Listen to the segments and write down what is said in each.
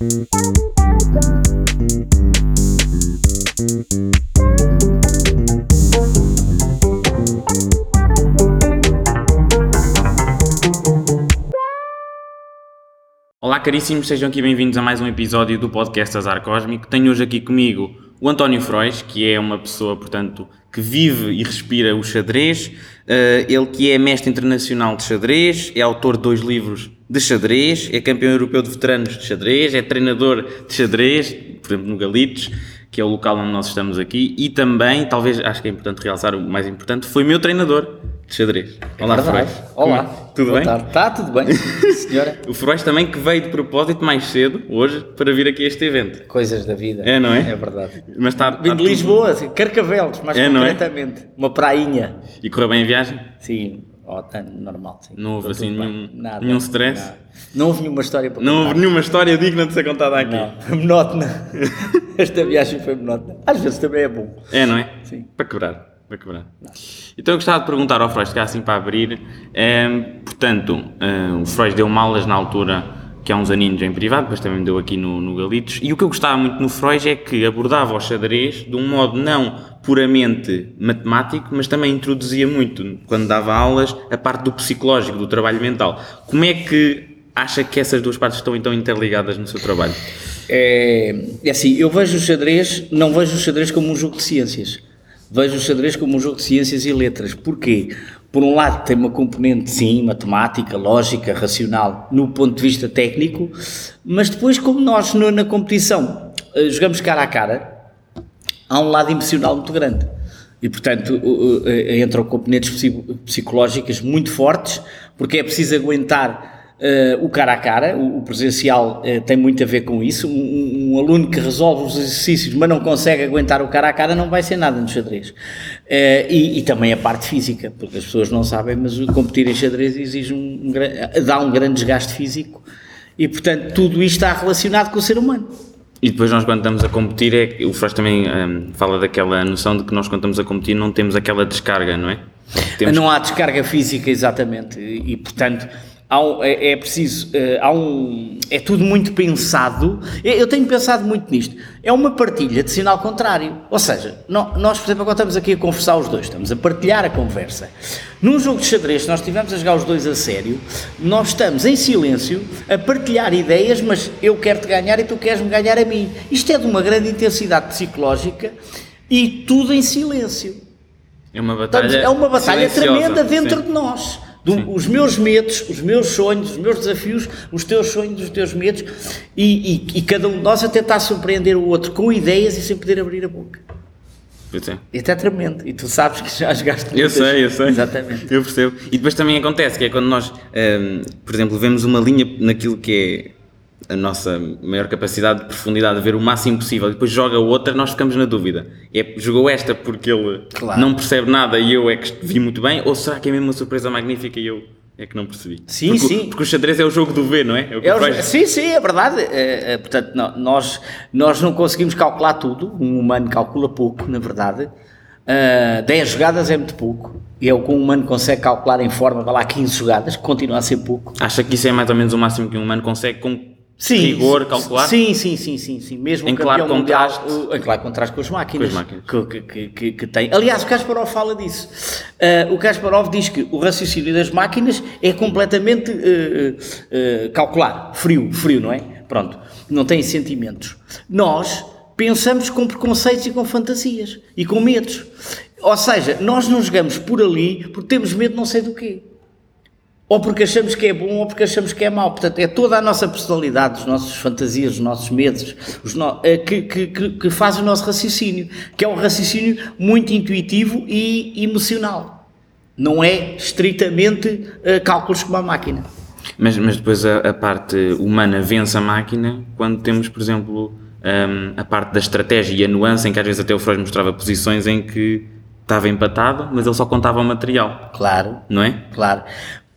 Olá caríssimos, sejam aqui bem-vindos a mais um episódio do podcast Azar Cósmico. Tenho hoje aqui comigo o António Frois, que é uma pessoa, portanto, que vive e respira o xadrez. Uh, ele que é mestre internacional de xadrez, é autor de dois livros de xadrez, é campeão europeu de veteranos de xadrez, é treinador de xadrez, por exemplo, no Galitos, que é o local onde nós estamos aqui, e também, talvez, acho que é importante realçar o mais importante, foi meu treinador de xadrez. Olá, é Frois. Olá. Tudo Boa bem? Tarde. Está tudo bem, senhora. o Frois também que veio de propósito mais cedo, hoje, para vir aqui a este evento. Coisas da vida. É, não é? É verdade. Mas está, Vim está de Lisboa, assim, Carcavelos, mais É, é? concretamente. Uma prainha. E correu bem a viagem? Sim, ó, tá normal. Sim. Não houve Está assim nenhum, Nada, nenhum stress? nada. Não houve nenhuma história para Não contar. houve nenhuma história digna de ser contada aqui? Não, foi monótona. Esta viagem foi monótona. Às vezes também é bom. É, não é? Sim. Para quebrar. Para quebrar. Então eu gostava de perguntar ao Freud, que é assim para abrir. eh, portanto, eh, o Freud deu aulas na altura, que há uns aninhos em privado, depois também me deu aqui no, no Galitos. E o que eu gostava muito no Freud é que abordava o xadrez de um modo não puramente matemático, mas também introduzia muito, quando dava aulas, a parte do psicológico, do trabalho mental. Como é que acha que essas duas partes estão então interligadas no seu trabalho? É, é assim, eu vejo o xadrez, não vejo o xadrez como um jogo de ciências. Vejo o xadrez como um jogo de ciências e letras. Porquê? Por um lado tem uma componente, sim, matemática, lógica, racional, no ponto de vista técnico, mas depois como nós no- na competição eh, jogamos cara a cara, há um lado emocional muito grande. E, portanto, eh, entram componentes psi- psicológicas muito fortes, porque é preciso aguentar eh, o cara a cara, o, o presencial eh, tem muito a ver com isso. Um, um- um aluno que resolve os exercícios, mas não consegue aguentar o cara a cara, não vai ser nada no xadrez. Eh, e, e também a parte física, porque as pessoas não sabem, mas o competir em xadrez exige um, um dá um grande desgaste físico. E, portanto, tudo isto está relacionado com o ser humano. E depois nós quando estamos a competir, é, o Freud também hum, fala daquela noção de que nós quando estamos a competir não temos aquela descarga, não é? Temos- Não há descarga física, exatamente, e, e, portanto um- é, é preciso, eh, há um, é tudo muito pensado. Eu tenho pensado muito nisto. É uma partilha de sinal contrário. Ou seja, nó- nós, por exemplo, agora estamos aqui a conversar os dois, estamos a partilhar a conversa. Num jogo de xadrez, se nós estivermos a jogar os dois a sério, nós estamos em silêncio a partilhar ideias, mas eu quero-te ganhar e tu queres-me ganhar a mim. Isto é de uma grande intensidade psicológica e tudo em silêncio. É uma batalha. Portanto, é uma batalha tremenda dentro sim. de nós. Do- os meus medos, os meus sonhos, os meus desafios, os teus sonhos, os teus medos, e, e- e cada um de nós a tentar surpreender o outro com ideias e sem poder abrir a boca. Pois é. Tremendo. E tu sabes que já jogaste Eu muitas- sei, eu sei. Exatamente. Eu percebo. E depois também acontece que é quando nós, hum, por exemplo, vemos uma linha naquilo que é a nossa maior capacidade de profundidade, de ver o máximo possível, e depois joga outra, nós ficamos na dúvida. É, jogou esta porque ele Claro. não percebe nada e eu é que vi muito bem, ou será que é mesmo uma surpresa magnífica e eu é que não percebi? Sim, porque, sim. Porque o xadrez é o jogo do V, não é? É o É o- sim, sim, é verdade. É, é, portanto, nó- nós, nós não conseguimos calcular tudo. Um humano calcula pouco, na verdade. Ah, 10 jogadas é muito pouco. E é o que um humano consegue calcular em forma, vai lá 15 jogadas, que continua a ser pouco. Acha que isso é mais ou menos o máximo que um humano consegue com Sim, rigor sim, calcular? Sim, sim, sim, sim, sim. Mesmo Em claro mundial, contraste. o- em claro contraste com as máquinas, Com as máquinas. Que, que, que, que tem. Aliás, o Kasparov fala disso. Ah, o Kasparov diz que o raciocínio das máquinas é completamente eh, eh, calcular, frio, frio, não é? Pronto, não tem sentimentos. Nós pensamos com preconceitos e com fantasias e com medos. Ou seja, nós não jogamos por ali porque temos medo não sei do quê ou porque achamos que é bom ou porque achamos que é mau. Portanto, é toda a nossa personalidade, os nossos fantasias, os nossos medos, os no- eh, que, que, que, faz o nosso raciocínio, que é um raciocínio muito intuitivo e emocional. Não é estritamente eh, cálculos como a máquina. Mas, mas depois a, a parte humana vence a máquina quando temos, por exemplo, hum, a parte da estratégia e a nuance em que às vezes até o Freud mostrava posições em que estava empatado, mas ele só contava o material, Claro, não é? claro.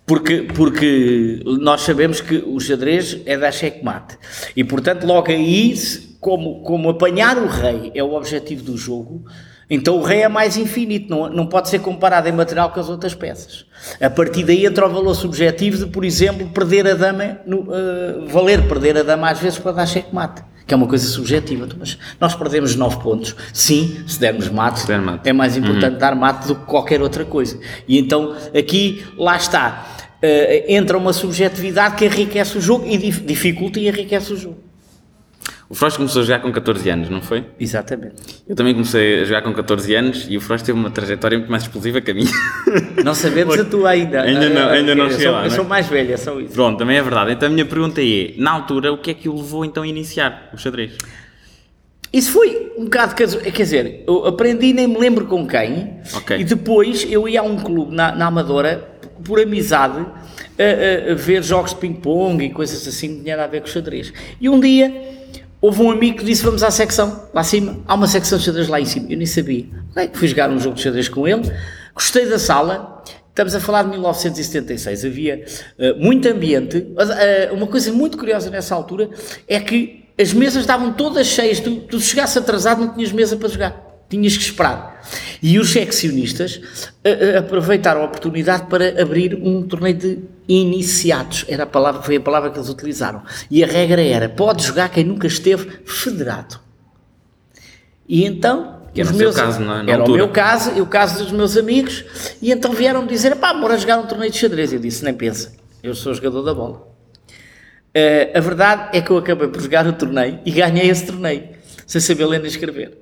Porque, porque nós sabemos que o xadrez é dar checkmate. E, portanto, logo aí, como, como apanhar o rei é o objetivo do jogo, Então o rei é mais infinito, não, não pode ser comparado em material com as outras peças. A partir daí entra o valor subjetivo de, por exemplo, perder a dama, no, uh, valer perder a dama às vezes para dar cheque-mate, que é uma coisa subjetiva. Mas nós perdemos 9 pontos. Sim, se dermos mate, Se der mate. é mais importante dar mate do que qualquer outra coisa. E então aqui, lá está, entra uma subjetividade que enriquece o jogo e dif- dificulta e enriquece o jogo. O Frost começou a jogar com 14 anos, não foi? Exatamente. Eu também comecei a jogar com 14 anos e o Frost teve uma trajetória muito mais explosiva que a minha. Não sabemos a tua ainda. Ainda não- ainda não eu cheguei sou, lá, Eu é? sou mais velha, só isso. Pronto, também é verdade. Então a minha pergunta é, na altura, o que é que o levou então a iniciar o xadrez? Isso foi um bocado, casu- quer dizer, eu aprendi, nem me lembro com quem, Ok. e depois eu ia a um clube na, na Amadora, por amizade, a, a- a ver jogos de ping-pong e coisas assim que tinha a ver com xadrez. E um dia houve um amigo que disse: Vamos à secção, lá acima, há uma secção de xadrez lá em cima. Eu nem sabia. Ok, Fui jogar um jogo de xadrez com ele, gostei da sala. Estamos a falar de 1976, havia eh, muito ambiente. Eh, uma coisa muito curiosa nessa altura é que as mesas estavam todas cheias. Tu, tu chegasse atrasado, não tinhas mesa para jogar. Tinhas que esperar. E os seccionistas eh, eh, aproveitaram a oportunidade para abrir um torneio de iniciados. Era a palavra, foi a palavra que eles utilizaram. E a regra era: pode jogar quem nunca esteve federado. E então. Que era meus- caso, não é? Na Era altura. o meu caso e o caso dos meus amigos. E então vieram dizer: pá, bora jogar um torneio de xadrez. Eu disse: nem pensa, eu sou jogador da bola. Eh, a verdade é que eu acabei por jogar o torneio e ganhei esse torneio, sem saber ler nem escrever.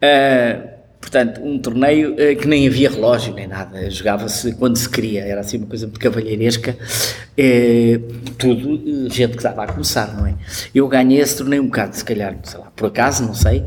Eh, portanto, um torneio eh, que nem havia relógio nem nada, jogava-se quando se queria, era assim uma coisa muito cavalheiresca, eh, tudo gente que estava a começar, não é? Eu ganhei esse torneio um bocado, se calhar, sei lá, por acaso, não sei,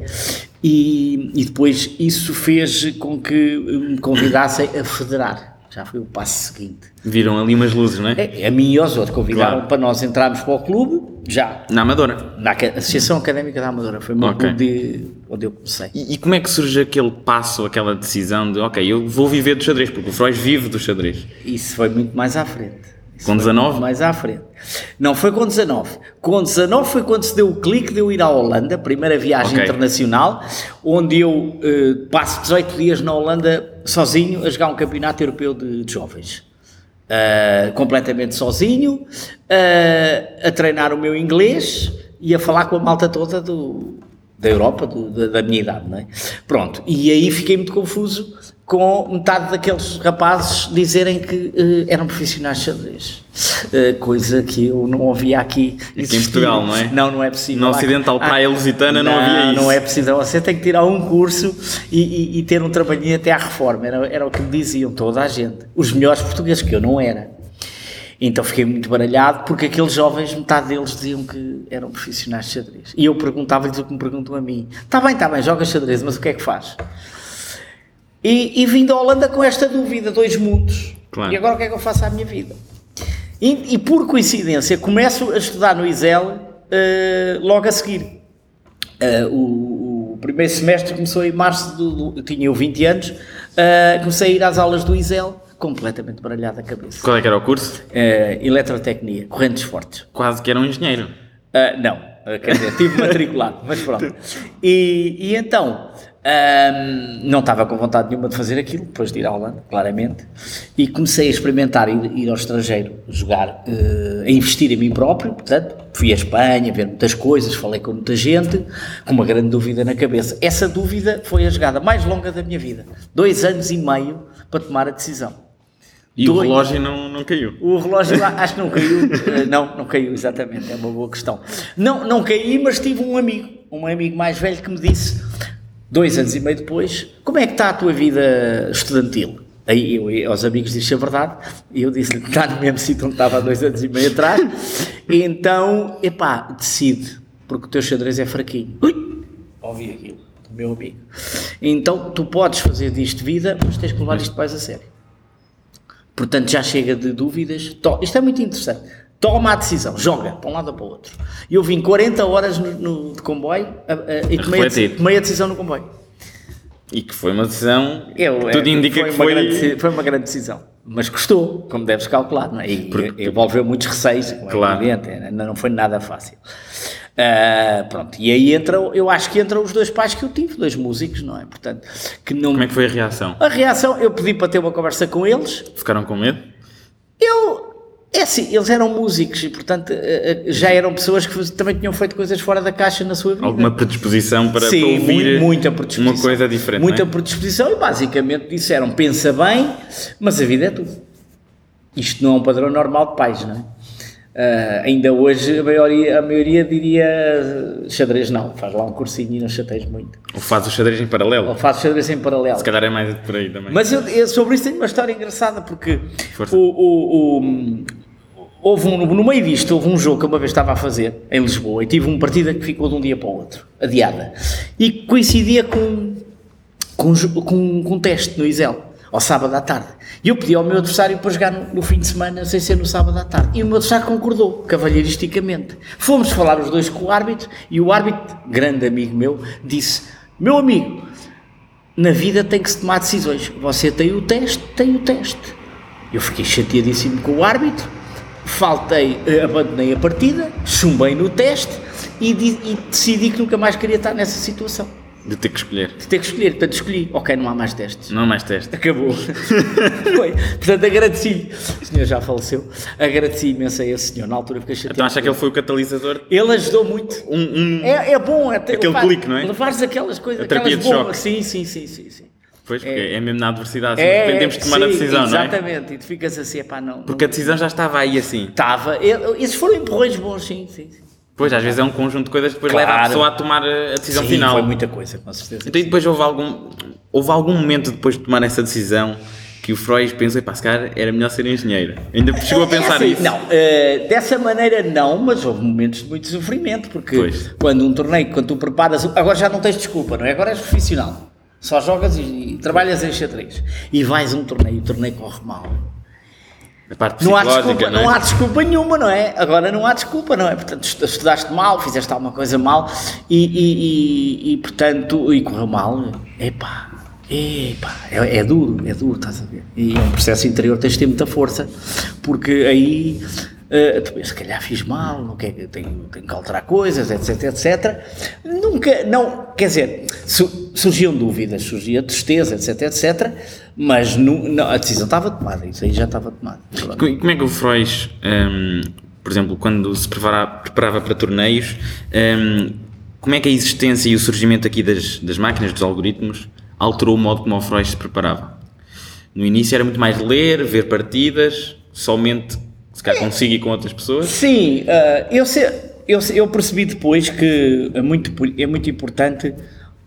e, e depois isso fez com que me convidassem a federar. Já foi o passo seguinte. Viram ali umas luzes, não é? É, a mim e aos outros convidaram Claro. para nós entrarmos para o clube, já Na Amadora. na Associação Académica da Amadora, foi o meu Ok. clube de, onde eu comecei. E, e como é que surge aquele passo, aquela decisão de, ok, eu vou viver do xadrez, porque o Frost vive do xadrez. Isso foi muito mais à frente. Isso Com foi 19? muito Mais à frente. Não foi com 19. Com 19 foi quando se deu o clique de eu ir à Holanda, primeira viagem Ok. internacional, onde eu eh, passo 18 dias na Holanda sozinho a jogar um campeonato europeu de, de jovens. Ah, completamente sozinho, ah, a treinar o meu inglês e a falar com a malta toda do, da Europa, do- da, da minha idade, não é? Pronto, e aí fiquei muito confuso com metade daqueles rapazes dizerem que eh, eram profissionais de xadrez. Eh, coisa que eu não ouvia aqui. existir. Portugal, não é? Não, não é possível. No Ocidental há- Praia Lusitana não havia isso. Não é possível. Você tem que tirar um curso e, e- e ter um trabalhinho até à reforma. Era, era o que me diziam toda a gente. Os melhores portugueses, que eu não era. Então fiquei muito baralhado porque aqueles jovens, metade deles diziam que eram profissionais de xadrez. E eu perguntava-lhes o que me perguntam a mim: está bem, está bem, joga xadrez, mas o que é que faz? E, e vim da Holanda com esta dúvida: dois mundos. Claro. E agora o que é que eu faço à minha vida? E, e por coincidência, começo a estudar no ISEL eh, logo a seguir. Uh, o, o primeiro semestre começou em março, do, do- tinha eu 20 anos, uh, comecei a ir às aulas do ISEL, completamente baralhado a cabeça. Qual é que era o curso? Uh, eletrotecnia, correntes fortes. Quase que era um engenheiro. Uh, não, uh, quer dizer, tive matriculado, mas pronto. E, e então, ahm, não estava com vontade nenhuma de fazer aquilo, depois de ir à Holanda, claramente, e comecei a experimentar ir, ir ao estrangeiro, jogar, eh, a investir em mim próprio, portanto, fui à Espanha, ver muitas coisas, falei com muita gente, com uma grande dúvida na cabeça. Essa dúvida foi a jogada mais longa da minha vida, dois anos e meio para tomar a decisão. E o relógio não, não caiu. O relógio acho que não caiu. Eh, não, não caiu, exatamente. É uma boa questão. Não, não caí, mas tive um amigo, um amigo mais velho que me disse, dois anos e meio depois, como é que está a tua vida estudantil? Aí eu, eu aos amigos disse a verdade, e eu disse está no mesmo sítio onde estava há dois anos e meio atrás. E então, epá, decide, porque o teu xadrez é fraquinho. Ui, ouvi aquilo, do meu amigo. Então, tu podes fazer disto vida, mas tens que levar isto mais a sério. Portanto, já chega de dúvidas. To- Isto é muito interessante. Toma a decisão, joga para um lado ou para o outro. E eu vim 40 horas no, no- de comboio a- a- e tomei a, tomei a decisão no comboio. E que foi uma decisão. Eu, tudo é, indica foi que foi. grande foi uma grande decisão. Mas custou, como deves calcular, não é? E Porque- envolveu muitos receios, como Claro. é não foi nada fácil. Uh, pronto, e aí entra, eu acho que entram os dois pais que eu tive, dois músicos, não é? Portanto, que não... Como é que foi a reação? A reação, eu pedi para ter uma conversa com eles. Ficaram com medo? Eu, é assim, eles eram músicos e, portanto, eh, eh, já eram pessoas que também tinham feito coisas fora da caixa na sua vida. Alguma predisposição para, Sim, para ouvir muita predisposição. uma coisa diferente. Muita é? predisposição e basicamente disseram: pensa bem, mas a vida é tudo. Isto não é um padrão normal de pais, não é? Uh, ainda hoje a maioria, a maioria diria xadrez não, faz lá um cursinho e não chateias muito. Ou faz o xadrez em paralelo. Ou faz xadrez em paralelo. Se calhar é mais por aí também. Mas eu, eu, sobre isso tenho uma história engraçada porque o, o, o, houve um, no meio disto houve um jogo que uma vez estava a fazer em Lisboa e tive uma partida que ficou de um dia para o outro, adiada. E coincidia com, com, com, com um teste no Isel ao sábado à tarde. E eu pedi ao meu adversário para jogar no, no, fim de semana, sem ser no sábado à tarde. E o meu adversário concordou, cavalheiristicamente. Fomos falar os dois com o árbitro e o árbitro, grande amigo meu, disse: Meu amigo, na vida tem que se tomar decisões. Você tem o teste, tem o teste. Eu fiquei chateadíssimo com o árbitro, faltei, eh, abandonei a partida, chumbei no teste e, e decidi que nunca mais queria estar nessa situação. De ter que escolher. De ter que escolher, portanto escolhi. Ok, não há mais testes. Não há mais testes. Acabou. Foi. Portanto, agradeci. O senhor já faleceu. Agradeci imenso a esse senhor. Na altura fiquei chateado. Então acha que ele foi o catalisador? Ele ajudou muito. Um, um é, é bom. É aquele levar, clique, não é? Levares aquelas coisas. A terapia aquelas de choque. Sim, sim, sim, sim, sim. Pois, porque é, é mesmo na adversidade. É, de repente temos de tomar sim, a decisão, exatamente. não é? Exatamente. E tu ficas assim, pá, não. Porque a decisão já estava aí assim. Estava. Esses foram empurrões bons, sim, sim. sim. Pois, às vezes é um conjunto de coisas que depois Claro. leva a pessoa a tomar a decisão Sim, final. Foi muita coisa, com certeza. Então, e depois houve algum, houve algum momento depois de tomar essa decisão que o Freud pensou, pá, se calhar era melhor ser engenheiro. Ainda chegou a pensar É assim, nisso? Não, eh, dessa maneira não, mas houve momentos de muito sofrimento, porque Pois. quando um torneio, quando tu preparas, agora já não tens desculpa, não é? Agora és profissional, só jogas e, e trabalhas em xadrez, e vais a um torneio, o torneio corre mal. Não há, desculpa, não é? não há desculpa nenhuma, não é? Agora não há desculpa, não é? Portanto, estu- estudaste mal, fizeste alguma coisa mal e, e, e, e, portanto, e correu mal. Epá, epá, é, é duro, é duro, estás a ver? E é um processo interior, tens de ter muita força, porque aí pensas, se calhar fiz mal, não quer, tenho, tenho que alterar coisas, etc, etc. Nunca, não, quer dizer, su- surgiam dúvidas, surgia tristeza, etc, etc, mas nu- não, a decisão estava tomada, isso aí já estava tomado. Co- Como é que o Freud, hum, por exemplo, quando se prepara- preparava para torneios, hum, como é que a existência e o surgimento aqui das, das máquinas, dos algoritmos, alterou o modo como o Freud se preparava? No início era muito mais ler, ver partidas, somente se calhar consigo e com outras pessoas. Sim, ah, eu, sei, eu, eu percebi depois que é muito, é muito importante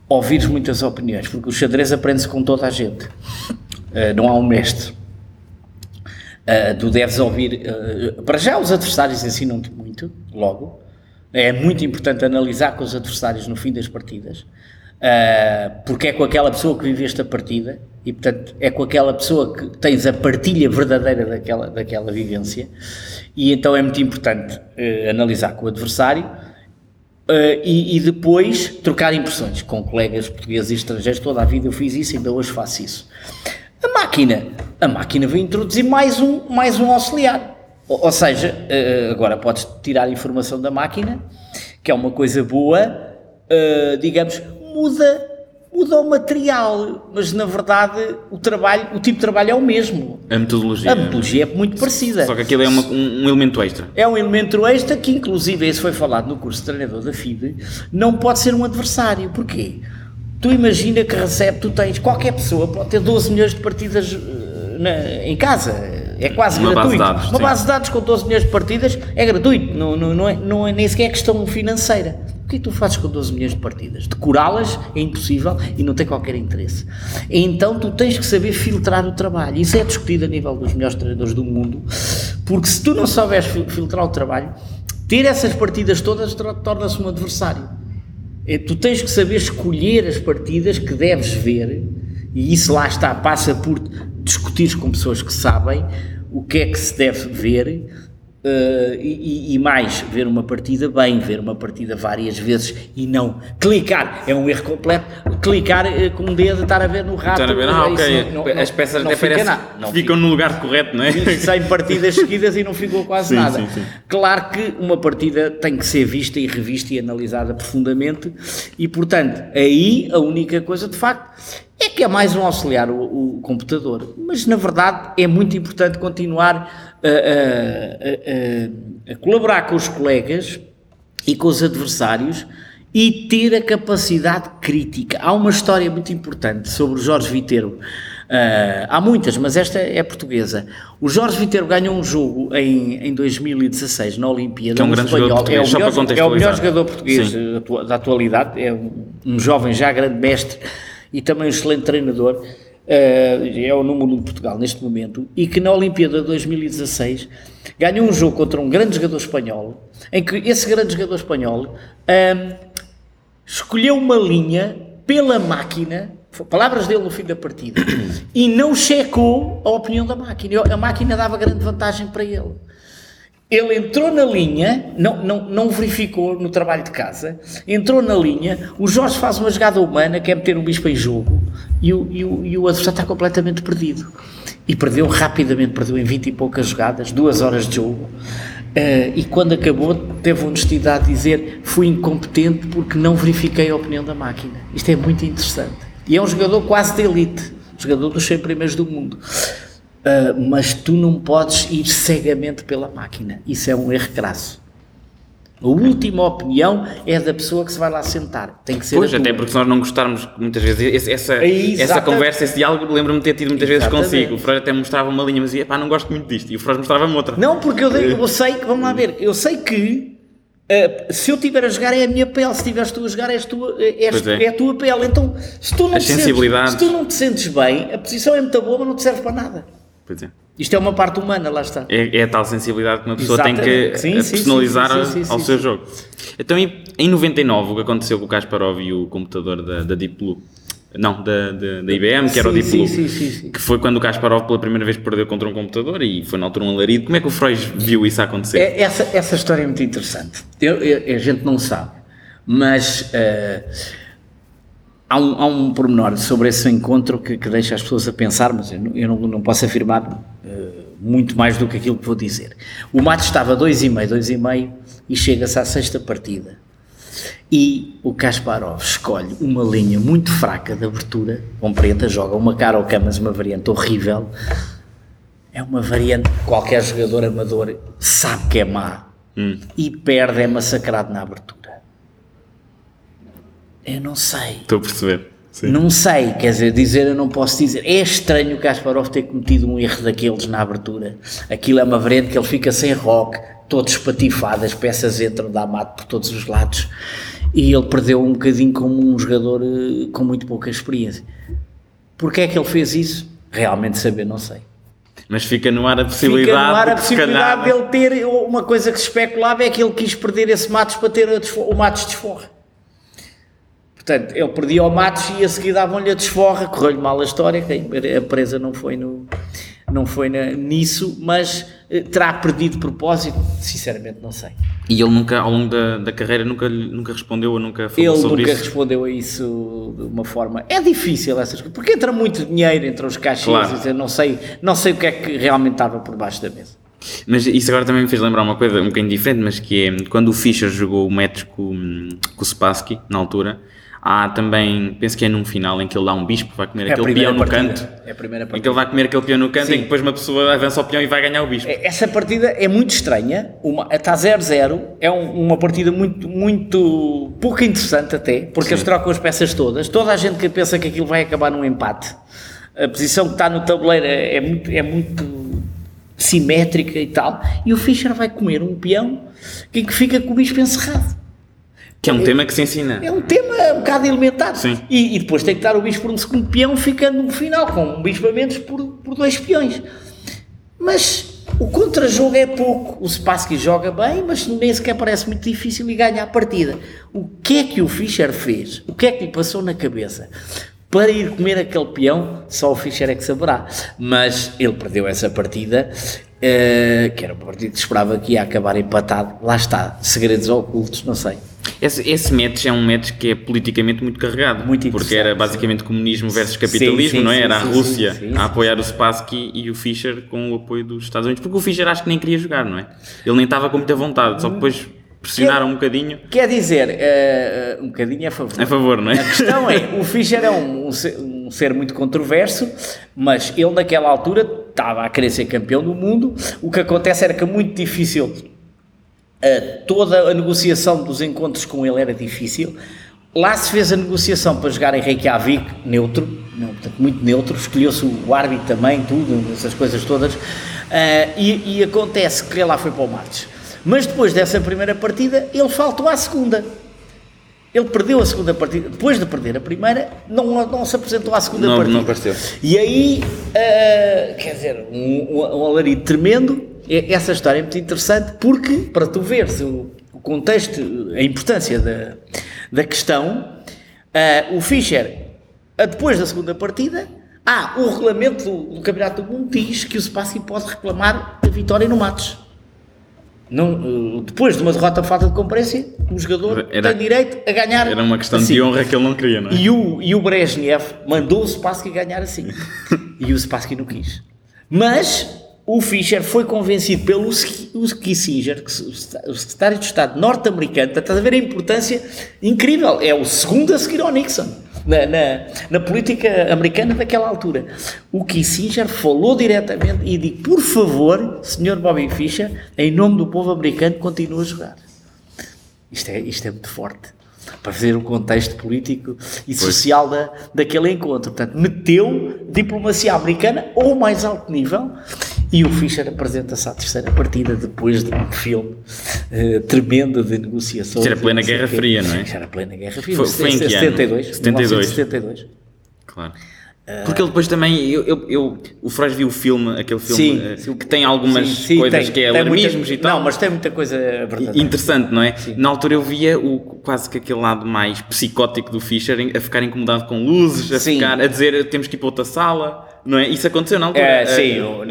ouvir muitas opiniões, porque o xadrez aprende-se com toda a gente. Ah, não há um mestre. Ah, tu deves ouvir. ah, para já, os adversários ensinam-te muito, logo. É muito importante analisar com os adversários no fim das partidas, porque é com aquela pessoa que viveste a partida e, portanto, é com aquela pessoa que tens a partilha verdadeira daquela, daquela vivência. E então é muito importante analisar com o adversário Uh, e, e depois trocar impressões com colegas portugueses e estrangeiros. Toda a vida eu fiz isso, ainda hoje faço isso. A máquina, a máquina vai introduzir mais um, mais um auxiliar. Ou, ou seja, uh, agora podes tirar informação da máquina, que é uma coisa boa, uh, digamos, muda, muda o material, mas na verdade o trabalho, o tipo de trabalho é o mesmo. A metodologia. A metodologia é muito parecida. Só que aquilo é uma- um, um elemento extra. É um elemento extra que, inclusive, esse foi falado no curso de treinador da FIDE, não pode ser um adversário. Porquê? Tu imagina que recebe, tu tens, qualquer pessoa pode ter 12 milhões de partidas eh, na- em casa, é quase Uma base gratuito. dados, Uma sim. base de dados com 12 milhões de partidas é gratuito, não, não, não, é, não é nem sequer questão financeira. O que é que tu fazes com 12 milhões de partidas? Decorá-las é impossível e não tem qualquer interesse. Então tu tens que saber filtrar o trabalho. Isso é discutido a nível dos melhores treinadores do mundo, porque se tu não souberes fil- filtrar o trabalho, ter essas partidas todas tor- torna-se um adversário. É, Tu tens que saber escolher as partidas que deves ver, e isso lá está, passa por discutir com pessoas que sabem o que é que se deve ver, Uh, e, e, mais, ver uma partida bem, ver uma partida várias vezes e não clicar, é um erro completo, clicar uh, com o dedo, estar a ver no rato. Estar a ver, ah, ok, não, não, as peças não, até parecem ficam fica. no lugar correto, não é? 100 partidas seguidas e não ficou quase sim, nada. Sim, sim. Claro que uma partida tem que ser vista e revista e analisada profundamente e, portanto, aí a única coisa de facto é que é mais um auxiliar o, o computador, mas na verdade é muito importante continuar a, a, a, a, colaborar com os colegas e com os adversários e ter a capacidade crítica. Há uma história muito importante sobre o Jorge Viteiro. Uh, há muitas, mas esta é portuguesa. O Jorge Viteiro ganhou um jogo em, em 2016 na Olimpíada. Que é um grande espanhol. jogador português, é o melhor, é o melhor jogador português Sim. da atualidade. É um, um jovem já grande mestre e também um excelente treinador, uh, é o número 1 de Portugal neste momento, e que na Olimpíada de 2016 ganhou um jogo contra um grande jogador espanhol, em que esse grande jogador espanhol um, ehm, escolheu uma linha pela máquina, palavras dele no fim da partida, e não checou a opinião da máquina. A máquina dava grande vantagem para ele. Ele entrou na linha, não, não, não verificou no trabalho de casa, entrou na linha, o Jorge faz uma jogada humana, quer meter um bispo em jogo, e o, e o, e o adversário está completamente perdido. E perdeu rapidamente, perdeu em 20 e poucas jogadas, duas horas de jogo. Uh, e quando acabou, teve a honestidade de dizer: fui incompetente porque não verifiquei a opinião da máquina. Isto é muito interessante. E é um jogador quase de elite, jogador dos 100 primeiros do mundo. Uh, mas tu não podes ir cegamente pela máquina. Isso é um erro crasso. A última opinião é da pessoa que se vai lá sentar. Tem que ser Pois, até porque se nós não gostarmos muitas vezes, essa, é essa conversa, esse diálogo, lembro-me de ter tido muitas Exatamente. vezes consigo. O Freud até mostrava uma linha, mas dizia, pá, não gosto muito disto. E o Freud mostrava-me outra. Não, porque eu, eu sei que, vamos lá ver, eu sei que uh, se eu estiver a jogar é a minha pele, se estiveres tu a jogar és tu, és, é. é. a tua pele. Então, se tu, não te sentes, se tu não te sentes bem, a posição é muito boa, mas não te serve para nada. Pois é. Isto é uma parte humana, lá está. É, é a tal sensibilidade que uma pessoa Exatamente. tem que sim, personalizar sim, sim, ao seu jogo. Então, em 99, o que aconteceu com o Kasparov e o computador da, da Deep Blue? Não, da, da, da IBM, que era o Deep Blue. Que foi quando o Kasparov pela primeira vez perdeu contra um computador e foi na altura um alarido. Como é que o Freud viu isso acontecer? É, essa, essa história é muito interessante. Eu, eu, a gente não sabe, mas... Uh, há um, há um pormenor sobre esse encontro que, que deixa as pessoas a pensar, mas eu, não, eu não, não, posso afirmar uh, muito mais do que aquilo que vou dizer. O mate estava 2,5, 2,5 e chega-se à sexta partida. E o Kasparov escolhe uma linha muito fraca de abertura, compreenda, joga uma cara ao camas, uma variante horrível. É uma variante que qualquer jogador amador sabe que é má hum. e perde, é massacrado na abertura. Eu não sei. Estou a perceber. Sim. Não sei, quer dizer, dizer eu não posso dizer. É estranho o Kasparov ter cometido um erro daqueles na abertura. Aquilo é uma que ele fica sem rock, todo espatifado, as peças entram, dá mate por todos os lados. E ele perdeu um bocadinho como um jogador eh, com muito pouca experiência. Porquê é que ele fez isso? Realmente saber, não sei. Mas fica no ar a possibilidade, fica no ar a possibilidade de ele ter uma coisa que se especulava é que ele quis perder esse Matos para ter o Matos desforra. Portanto, ele perdia o Matos e a seguir davam-lhe a desforra, correu-lhe mal a história, a presa não foi, no, não foi na, nisso, mas eh, terá perdido propósito, sinceramente não sei. E ele nunca, ao longo da, da carreira, nunca, nunca respondeu ou nunca falou ele sobre isso? Ele nunca respondeu a isso de uma forma... É difícil essas coisas, porque entra muito dinheiro, entre os caixas, claro. não sei, não sei o que é que realmente estava por baixo da mesa. Mas isso agora também me fez lembrar uma coisa um bocadinho diferente, mas que é quando o Fischer jogou o match com, com o Spassky, na altura, Há também, penso que é num final em que ele dá um bispo, vai comer é aquele peão no partida. canto. É a primeira partida. Em que ele vai comer aquele peão no canto Sim. e depois uma pessoa avança ao peão e vai ganhar o bispo. Essa partida é muito estranha, uma, está 0-0, é um, uma partida muito, muito pouco interessante até, porque Sim. eles trocam as peças todas. Toda a gente que pensa que aquilo vai acabar num empate. A posição que está no tabuleiro é, é muito, é muito simétrica e tal. E o Fischer vai comer um peão que fica com o bispo encerrado. Que é um é, tema que se ensina. É um tema um bocado elementar. Sim. E, e depois tem que estar o bispo por um segundo peão, ficando no final, com um bispo a menos por, por dois peões. Mas o contra-jogo é pouco. O Spassky joga bem, mas nem sequer parece muito difícil e ganha a partida. O que é que o Fischer fez? O que é que lhe passou na cabeça? Para ir comer aquele peão, só o Fischer é que saberá. Mas ele perdeu essa partida Uh, que era um partido que esperava que ia acabar empatado. Lá está, segredos ocultos, não sei. Esse, esse match é um match que é politicamente muito carregado. Muito Porque era basicamente sim. comunismo versus capitalismo, sim, sim, não é? Era a Rússia a apoiar o Spassky e o Fischer com o apoio dos Estados Unidos. Porque o Fischer acho que nem queria jogar, não é? Ele nem estava com muita vontade, só depois pressionaram quer, um bocadinho. Quer dizer, uh, um bocadinho a favor. A favor, não é? A questão é, o Fischer é um, um, um ser muito controverso, mas ele naquela altura estava a querer ser campeão do mundo. O que acontece era que é muito difícil, toda a negociação dos encontros com ele era difícil. Lá se fez a negociação para jogar em Reykjavik, neutro, não, portanto, muito neutro, escolheu-se o árbitro também, tudo, essas coisas todas, uh, e, e, acontece que ele lá foi para o match. Mas depois dessa primeira partida, ele faltou à segunda. Ele perdeu a segunda partida. Depois de perder a primeira, não, não se apresentou à segunda não, partida. Não apareceu. E aí, uh, quer dizer, um, um alarido tremendo. Essa história é muito interessante porque, para tu veres o, o contexto, a importância da, da questão, uh, o Fischer, depois da segunda partida, ah, o regulamento do, do Campeonato do Mundo diz que o Spassi pode reclamar a vitória no Matos. Não, depois de uma derrota por falta de comparência, o jogador era, tem direito a ganhar. Era uma questão assim. de honra que ele não queria, não é? E o, e o Brezhnev mandou o Spassky ganhar assim. e o Spassky não quis. Mas o Fischer foi convencido pelo Kissinger, o secretário de Estado norte-americano, estás a ver a importância incrível. É o segundo a seguir ao Nixon na, na, na, política americana daquela altura. O Kissinger falou diretamente e disse: por favor, Sr. Bobby Fischer, em nome do povo americano, continue a jogar. Isto é, isto é muito forte para fazer o contexto político e pois. social da, daquele encontro. Portanto, meteu diplomacia americana ao mais alto nível e o Fischer apresenta-se à terceira partida depois de um filme uh, tremendo de negociações. Isso era plena Guerra Fria, não é? Isso era plena Guerra Fria. Foi, foi em que 72, ano? 72. 72. Claro. Porque ele depois também, eu, eu, eu o Freud viu o filme, aquele filme sim, uh, que tem algumas sim, sim, coisas tem, que é alarmismos e tal. Não, mas tem muita coisa verdadeira. Interessante, não é? Na altura eu via o, quase que aquele lado mais psicótico do Fischer a ficar incomodado com luzes, a ficar a dizer temos que ir para outra sala não é? Isso aconteceu na altura? É, sim, uh,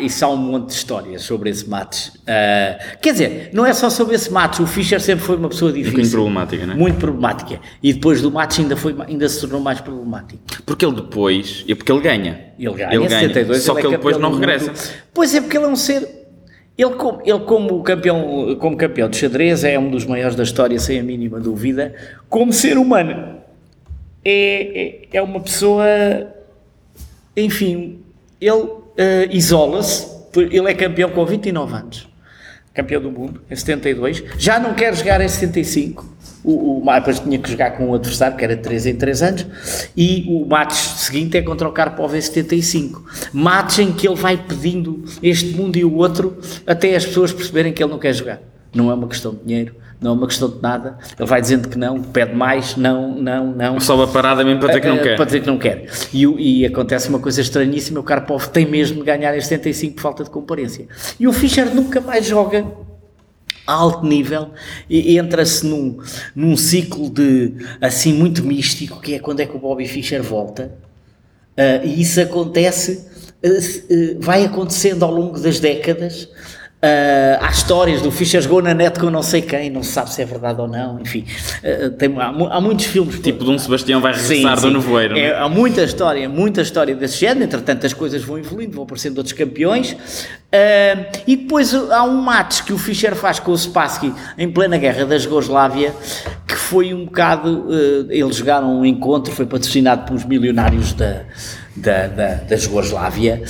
isso há um monte de histórias sobre esse match. Uh, quer dizer, não é só sobre esse match, o Fischer sempre foi uma pessoa difícil. Muito problemática, não é? Muito problemática. E depois do match ainda, foi, ainda se tornou mais problemático. Porque ele depois, é porque ele ganha. Ele ganha, ele ganha 72, só que ele, é depois não regressa. Pois é, porque ele é um ser... Ele como, ele, como, campeão, como campeão de xadrez, é um dos maiores da história, sem a mínima dúvida. Como ser humano, é, é, é uma pessoa enfim, ele uh, isola-se, ele é campeão com 29 anos, campeão do mundo, em 72, já não quer jogar em 75, o, o Mapas tinha que jogar com um adversário que era de 3 em 3 anos e o match seguinte é contra o Karpov em 75 match em que ele vai pedindo este mundo e o outro até as pessoas perceberem que ele não quer jogar. Não é uma questão de dinheiro não é uma questão de nada. Ele vai dizendo que não, pede mais, não, não, não. Só uma parada mesmo para dizer que não quer. Para dizer que não quer. E, e acontece uma coisa estranhíssima: o Karpov tem mesmo de ganhar em 75 por falta de comparência. E o Fischer nunca mais joga a alto nível e entra-se num, num ciclo de assim muito místico que é quando é que o Bobby Fischer volta uh, e isso acontece uh, uh, vai acontecendo ao longo das décadas Uh, há histórias do Fischer jogou na net com não sei quem, não se sabe se é verdade ou não, enfim. Uh, tem, há, há, muitos filmes. Tipo Dom Sebastião vai regressar sim, sim. do Nevoeiro. É? é, há muita história, muita história desse género, entretanto as coisas vão evoluindo, vão aparecendo outros campeões. Uh, e depois há um match que o Fischer faz com o Spassky em plena guerra da Jugoslávia, que foi um bocado. eles jogaram um encontro, foi patrocinado pelos milionários da, da, da, da Jugoslávia,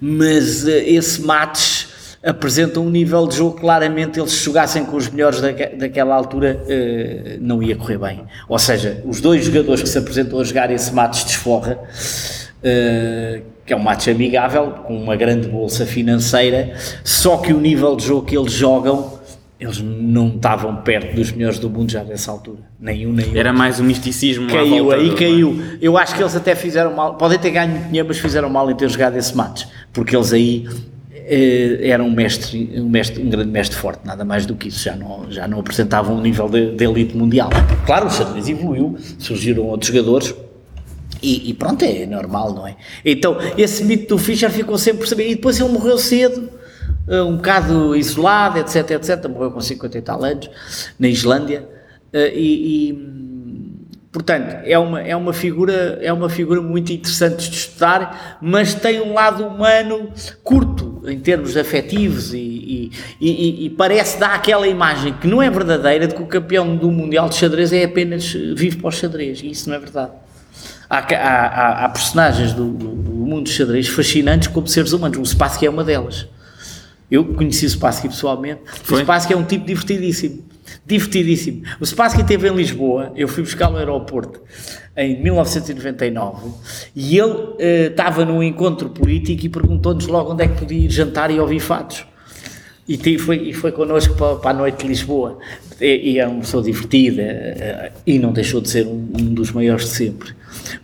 mas esse match apresentam um nível de jogo claramente eles se jogassem com os melhores daquela altura uh, não ia correr bem ou seja, os dois jogadores que se apresentam a jogar esse match de esforra uh, que é um match amigável com uma grande bolsa financeira só que o nível de jogo que eles jogam eles não estavam perto dos melhores do mundo já nessa altura. Nenhum, nenhum. Era mais um misticismo. Caiu, aí caiu. Eu acho que eles até fizeram mal, podem ter ganho dinheiro, mas fizeram mal em ter jogado esse match, porque eles aí era um mestre, um mestre, um grande mestre forte, nada mais do que isso, já não, já não apresentava um nível de, de elite mundial. Claro, o xadrez evoluiu, surgiram outros jogadores, e, e, pronto, é normal, não é? Então, esse mito do Fischer ficou sempre por saber, e depois ele morreu cedo, uh, um bocado isolado, etc, etc. Morreu com 50 e tal anos, na Islândia. Uh, e, e Portanto, é uma, é, uma figura, é uma figura muito interessante de estudar, mas tem um lado humano curto em termos afetivos e, e, e, e, parece dar aquela imagem que não é verdadeira de que o campeão do Mundial de Xadrez é apenas vive para o xadrez, e isso não é verdade. Há, há, há personagens do, do, do, mundo de xadrez fascinantes como seres humanos, o Spassky é uma delas. Eu conheci o Spassky pessoalmente, Foi? o Spassky é um tipo divertidíssimo divertidíssimo. O Spassky esteve em Lisboa, eu fui buscar no aeroporto em 1999 e ele uh, estava num encontro político e perguntou-nos logo onde é que podia ir jantar e ouvir fatos. E foi, e foi connosco para, para a noite de Lisboa. E, e era uma pessoa divertida uh, e não deixou de ser um, um dos maiores de sempre.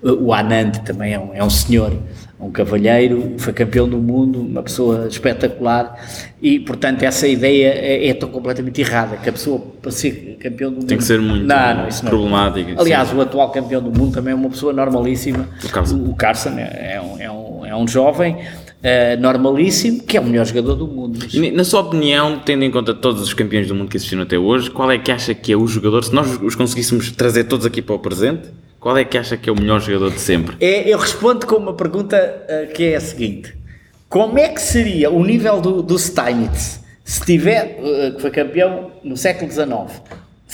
Uh, o Anand também é um, é um senhor um cavalheiro, foi campeão do mundo, uma pessoa espetacular e, portanto, essa ideia é, é tão completamente errada, que a pessoa para ser campeão do mundo... Tem que ser muito não, não, isso problemática. Não. Aliás, sim. o atual campeão do mundo também é uma pessoa normalíssima. O Carson. O, Carson é, é, um, é, um, é um jovem Uh, normalíssimo, que é o melhor jogador do mundo. E, na sua opinião, tendo em conta todos os campeões do mundo que existiram até hoje, qual é que acha que é o jogador, se nós os conseguíssemos trazer todos aqui para o presente, qual é que acha que é o melhor jogador de sempre? É, eu respondo com uma pergunta uh, que é a seguinte: Como é que seria o nível do, do Steinitz se tiver, uh, que foi campeão no século XIX,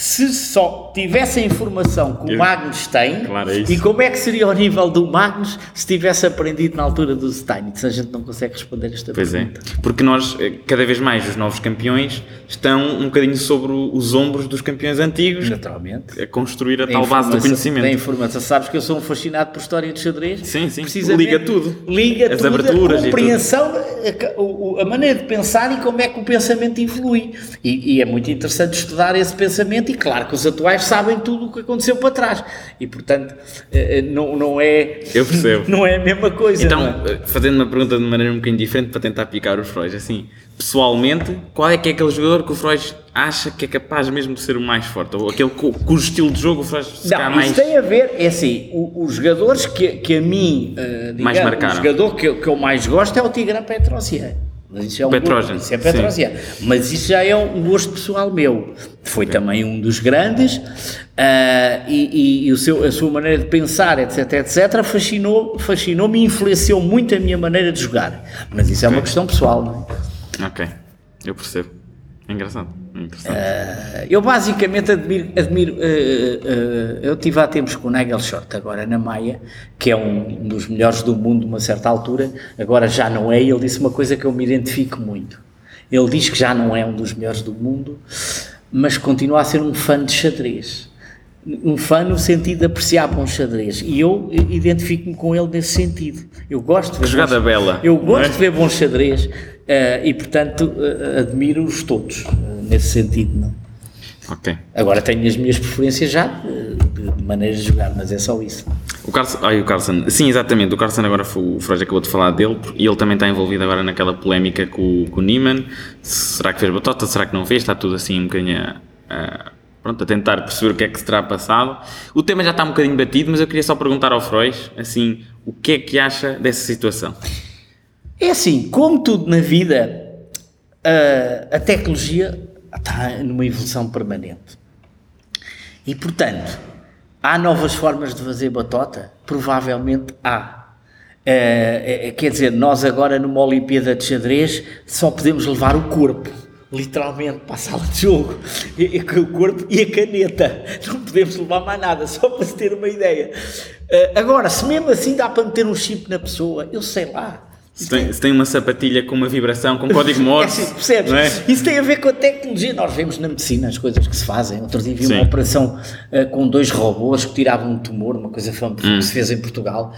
se só tivesse a informação que o Magnus tem, claro, é e como é que seria o nível do Magnus se tivesse aprendido na altura do Steinitz? A gente não consegue responder esta pois pergunta. Pois é, porque nós, eh, cada vez mais, os novos campeões estão um bocadinho sobre os ombros dos campeões antigos. Naturalmente. A construir a, tal base do conhecimento. Da informação. Sabes que eu sou um fascinado por história de xadrez? Sim, sim. Liga tudo. Liga As tudo, aberturas a compreensão, a, a, maneira de pensar e como é que o pensamento influi. E, e é muito interessante estudar esse pensamento e claro que os atuais sabem tudo o que aconteceu para trás e portanto eh, eh, não, não é eu percebo não é a mesma coisa então é? fazendo uma pergunta de maneira um bocadinho diferente para tentar picar os Freud assim pessoalmente qual é que é aquele jogador que o Freud acha que é capaz mesmo de ser o mais forte ou aquele cujo estilo de jogo o Freud se não, mais isso tem a ver é assim os jogadores que, que a mim uh, digamos, mais marcaram. o jogador que, que eu mais gosto é o Tigran Petrosian mas isso é um Petrogen. Gosto, isso é Petrosian. Mas isso já é um gosto pessoal meu. Foi okay. também um dos grandes uh, e, e, e, o seu, a sua maneira de pensar, etc, etc, fascinou, fascinou-me e influenciou muito a minha maneira de jogar. Mas isso okay. é uma questão pessoal, não é? Ok, eu percebo. É engraçado. Uh, eu basicamente admiro, admiro uh, uh, eu tive há tempos com o Nigel Short agora na Maia, que é um dos melhores do mundo uma certa altura, agora já não é, e ele disse uma coisa que eu me identifico muito. Ele diz que já não é um dos melhores do mundo, mas continua a ser um fã de xadrez. Um fã no sentido de apreciar bom xadrez. E eu identifico-me com ele nesse sentido. Eu gosto de ver. Jogada bons, bela. Eu gosto é? de ver bom xadrez e, portanto, uh, admiro-os todos uh, nesse sentido. Não? Ok. Agora tenho as minhas preferências já de, de maneiras de jogar, mas é só isso. O Carlson, ai, o Carlson, sim, exatamente. O Carlson agora foi, o Freud acabou de falar dele e ele também está envolvido agora naquela polémica com, com o Niemann. Será que fez batota? Será que não fez? Está tudo assim um bocadinho a, pronto, a tentar perceber o que é que se terá passado. O tema já está um bocadinho batido, mas eu queria só perguntar ao Freud, assim, o que é que acha dessa situação? É assim, como tudo na vida, a, a tecnologia está numa evolução permanente. E, portanto, há novas formas de fazer batota? Provavelmente há. Uh, quer dizer, nós agora numa Olimpíada de xadrez só podemos levar o corpo literalmente para a sala de jogo, e, e, o corpo e a caneta. Não podemos levar mais nada, só para se ter uma ideia. Uh, agora, se mesmo assim dá para meter um chip na pessoa, eu sei lá. Se tem, se tem uma sapatilha com uma vibração, com código Morse. é assim, percebes? É? Isso tem a ver com a tecnologia. Nós vemos na medicina as coisas que se fazem. Outro dia vi uma operação uh, com dois robôs que tiravam um tumor, uma coisa hum. que se fez em Portugal.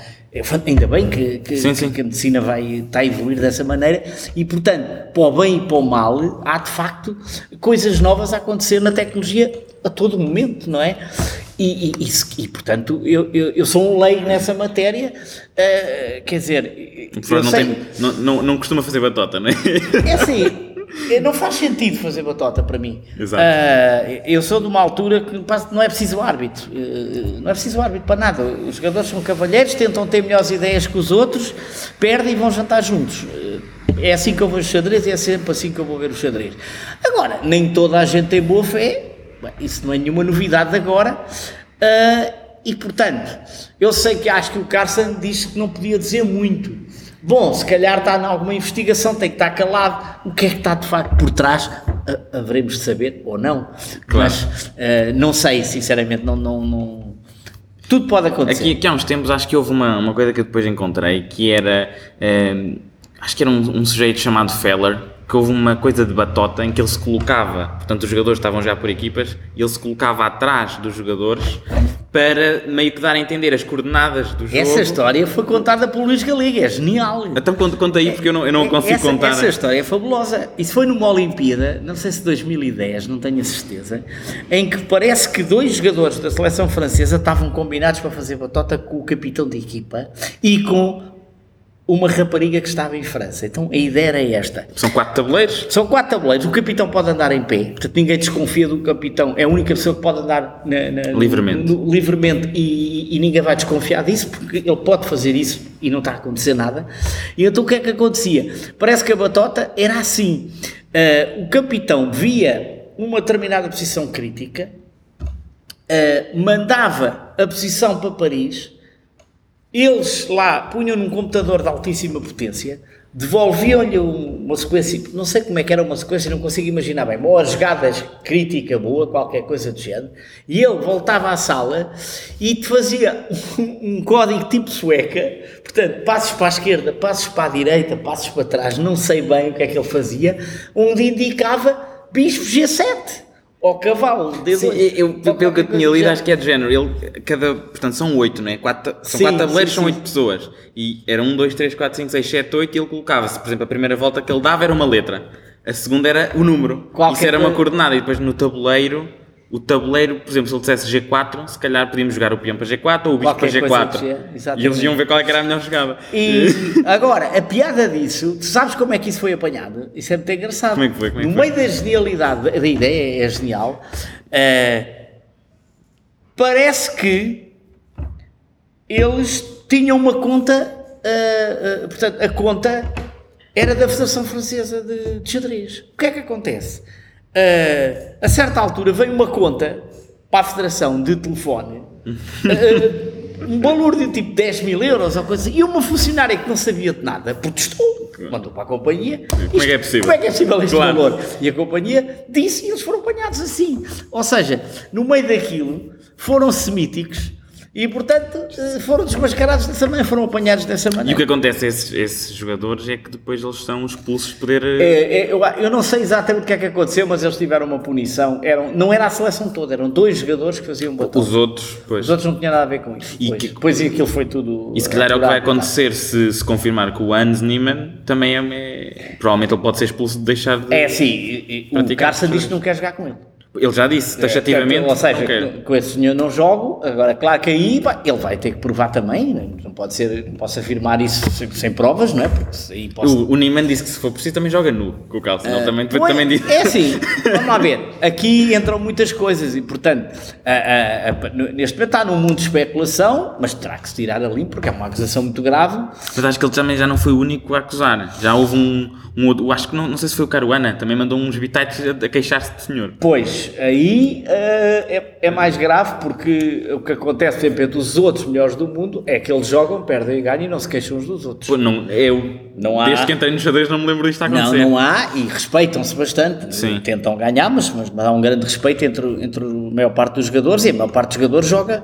Ainda bem que, que, sim, sim. que, a medicina vai, está a evoluir dessa maneira e, portanto, para o bem e para o mal, há de facto coisas novas a acontecer na tecnologia a todo momento, não é? E, e, e, e portanto, eu, eu, eu, sou um leigo nessa matéria, uh, quer dizer. Não, sei, tem, não, não, não, costuma fazer batota, não é? É assim, eh, não faz sentido fazer batota para mim. Exato. Uh, eu sou de uma altura que não é preciso árbitro, uh, não é preciso árbitro para nada. Os jogadores são cavalheiros, tentam ter melhores ideias que os outros, perdem e vão jantar juntos. é assim que eu vejo o xadrez e é sempre assim que eu vou ver o xadrez. Agora, nem toda a gente tem boa fé, Bem, isso não é nenhuma novidade de agora. Uh, e portanto, eu sei que acho que o Carson disse que não podia dizer muito. Bom, se calhar está em alguma investigação, tem que estar calado. O que é que está de facto por trás? Uh, haveremos de saber ou não. Claro. Mas uh, não sei, sinceramente, não, não, não, Tudo pode acontecer. Aqui, aqui, há uns tempos acho que houve uma, uma coisa que eu depois encontrei que era. Uh, acho que era um, um sujeito chamado Feller que houve uma coisa de batota em que ele se colocava, portanto os jogadores estavam já por equipas, e ele se colocava atrás dos jogadores para meio que dar a entender as coordenadas do jogo. Essa história foi contada pelo Luís Galiga, é genial. Então conta, conta aí porque eu não, eu não consigo essa, contar. Essa história é fabulosa. Isso foi numa Olimpíada, não sei se 2010, não tenho a certeza, em que parece que dois jogadores da seleção francesa estavam combinados para fazer batota com o capitão de equipa e com uma rapariga que estava em França. Então a ideia era esta. São quatro tabuleiros? São quatro tabuleiros. O capitão pode andar em pé, portanto ninguém desconfia do capitão. É a única pessoa que pode andar na, na, livremente, no, no, livremente e, e, ninguém vai desconfiar disso porque ele pode fazer isso e não está a acontecer nada. E então o que é que acontecia? Parece que a batota era assim. Uh, o capitão via uma determinada posição crítica, uh, mandava a posição para Paris eles lá punham num computador de altíssima potência, devolviam-lhe uma sequência, não sei como é que era uma sequência, não consigo imaginar bem, uma jogada crítica boa, qualquer coisa do género, e ele voltava à sala e te fazia um, um código tipo sueca, portanto, passos para a esquerda, passos para a direita, passos para trás, não sei bem o que é que ele fazia, onde indicava bispo G7 ao cavalo. Sim, eu, pelo que eu tinha lido, acho que é de género. Ele, cada, portanto, são oito, né? quatro, são sim, quatro tabuleiros, sim, são oito pessoas. E era um, dois, três, quatro, cinco, seis, sete, oito. E ele colocava-se, por exemplo, a primeira volta que ele dava era uma letra, a segunda era o número. Qualquer Isso era uma coordenada. E depois no tabuleiro o tabuleiro, por exemplo, se ele dissesse G4, se calhar podíamos jogar o peão para G4 ou o bicho para G4. E eles iam ver qual é era a melhor jogada. E agora, a piada disso, tu sabes como é que isso foi apanhado? Isso é muito engraçado. Como é que foi? Como é que no meio da genialidade, da ideia é genial, uh, parece que eles tinham uma conta, uh, uh, portanto, a conta era da Federação Francesa de, de Xadrez. O que é que acontece? Uh, a certa altura veio uma conta para a Federação de telefone, uh, um valor de tipo 10 mil euros ou coisa assim, e uma funcionária que não sabia de nada protestou, mandou para a companhia. Como é que é possível? Como é que é possível este claro. valor? E a companhia disse e eles foram apanhados assim. Ou seja, no meio daquilo foram semíticos e, portanto, foram desmascarados dessa maneira, foram apanhados dessa maneira. E o que acontece a esses, esses jogadores é que depois eles são expulsos de poder... Eh, é, é, eu, eu, não sei exatamente o que é que aconteceu, mas eles tiveram uma punição. Eram, não era a seleção toda, eram dois jogadores que faziam batom. Os outros, pois. Os outros não tinham nada a ver com isso. E depois, que, depois aquilo foi tudo... E se calhar é o que vai acontecer se, se confirmar que o Hans Niemann também é, é... Provavelmente ele pode ser expulso de deixar de... É, sim. E, e, o Carson diz que não quer jogar com ele. Ele já disse, taxativamente. É, ou seja, com esse senhor não jogo, agora, claro que aí pá, ele vai ter que provar também, né? não pode ser, não posso afirmar isso sem, sem provas, não é? Porque aí posso... o, o Niemann disse que se for preciso também joga nu com o calço, uh, também, pois, também disse. É assim, vamos lá ver, aqui entram muitas coisas e, portanto, a, a, a, neste momento está num mundo de especulação, mas terá que se tirar ali porque é uma acusação muito grave. Mas acho que ele também já não foi o único a acusar, já houve um, um outro, acho que não, não sei se foi o Caruana, também mandou uns bitites a, a queixar-se de senhor. Pois, aí uh, é, é, mais grave porque o que acontece, exemplo, entre os outros melhores do mundo é que eles jogam, perdem e ganham e não se queixam uns dos outros. Pô, não, eu, não há, desde que entrei nos xadrez, não me lembro disto a acontecer. Não, não há e respeitam-se bastante. Sim. Tentam ganhar, mas, mas, há um grande respeito entre, entre a maior parte dos jogadores e a maior parte dos jogadores joga.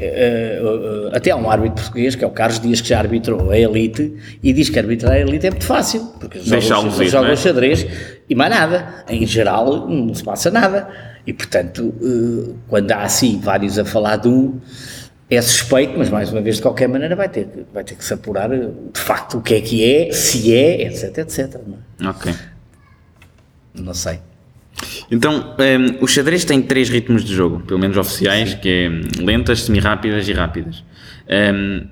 Uh, uh, até há um árbitro português que é o Carlos Dias que já arbitrou a Elite e diz que arbitrar a Elite é muito fácil porque jogam, jogam é? xadrez e mais nada, em geral não se passa nada e, portanto, uh, quando há assim vários a falar de um, é suspeito, mas mais uma vez, de qualquer maneira, vai ter, vai ter que se apurar eh, de facto o que é que é, se é, etc, etc. Não é? Ok. Não sei. Então, um, ehm, o xadrez tem três ritmos de jogo, pelo menos oficiais, Sim. que é lentas, semi-rápidas e rápidas. Um, ehm,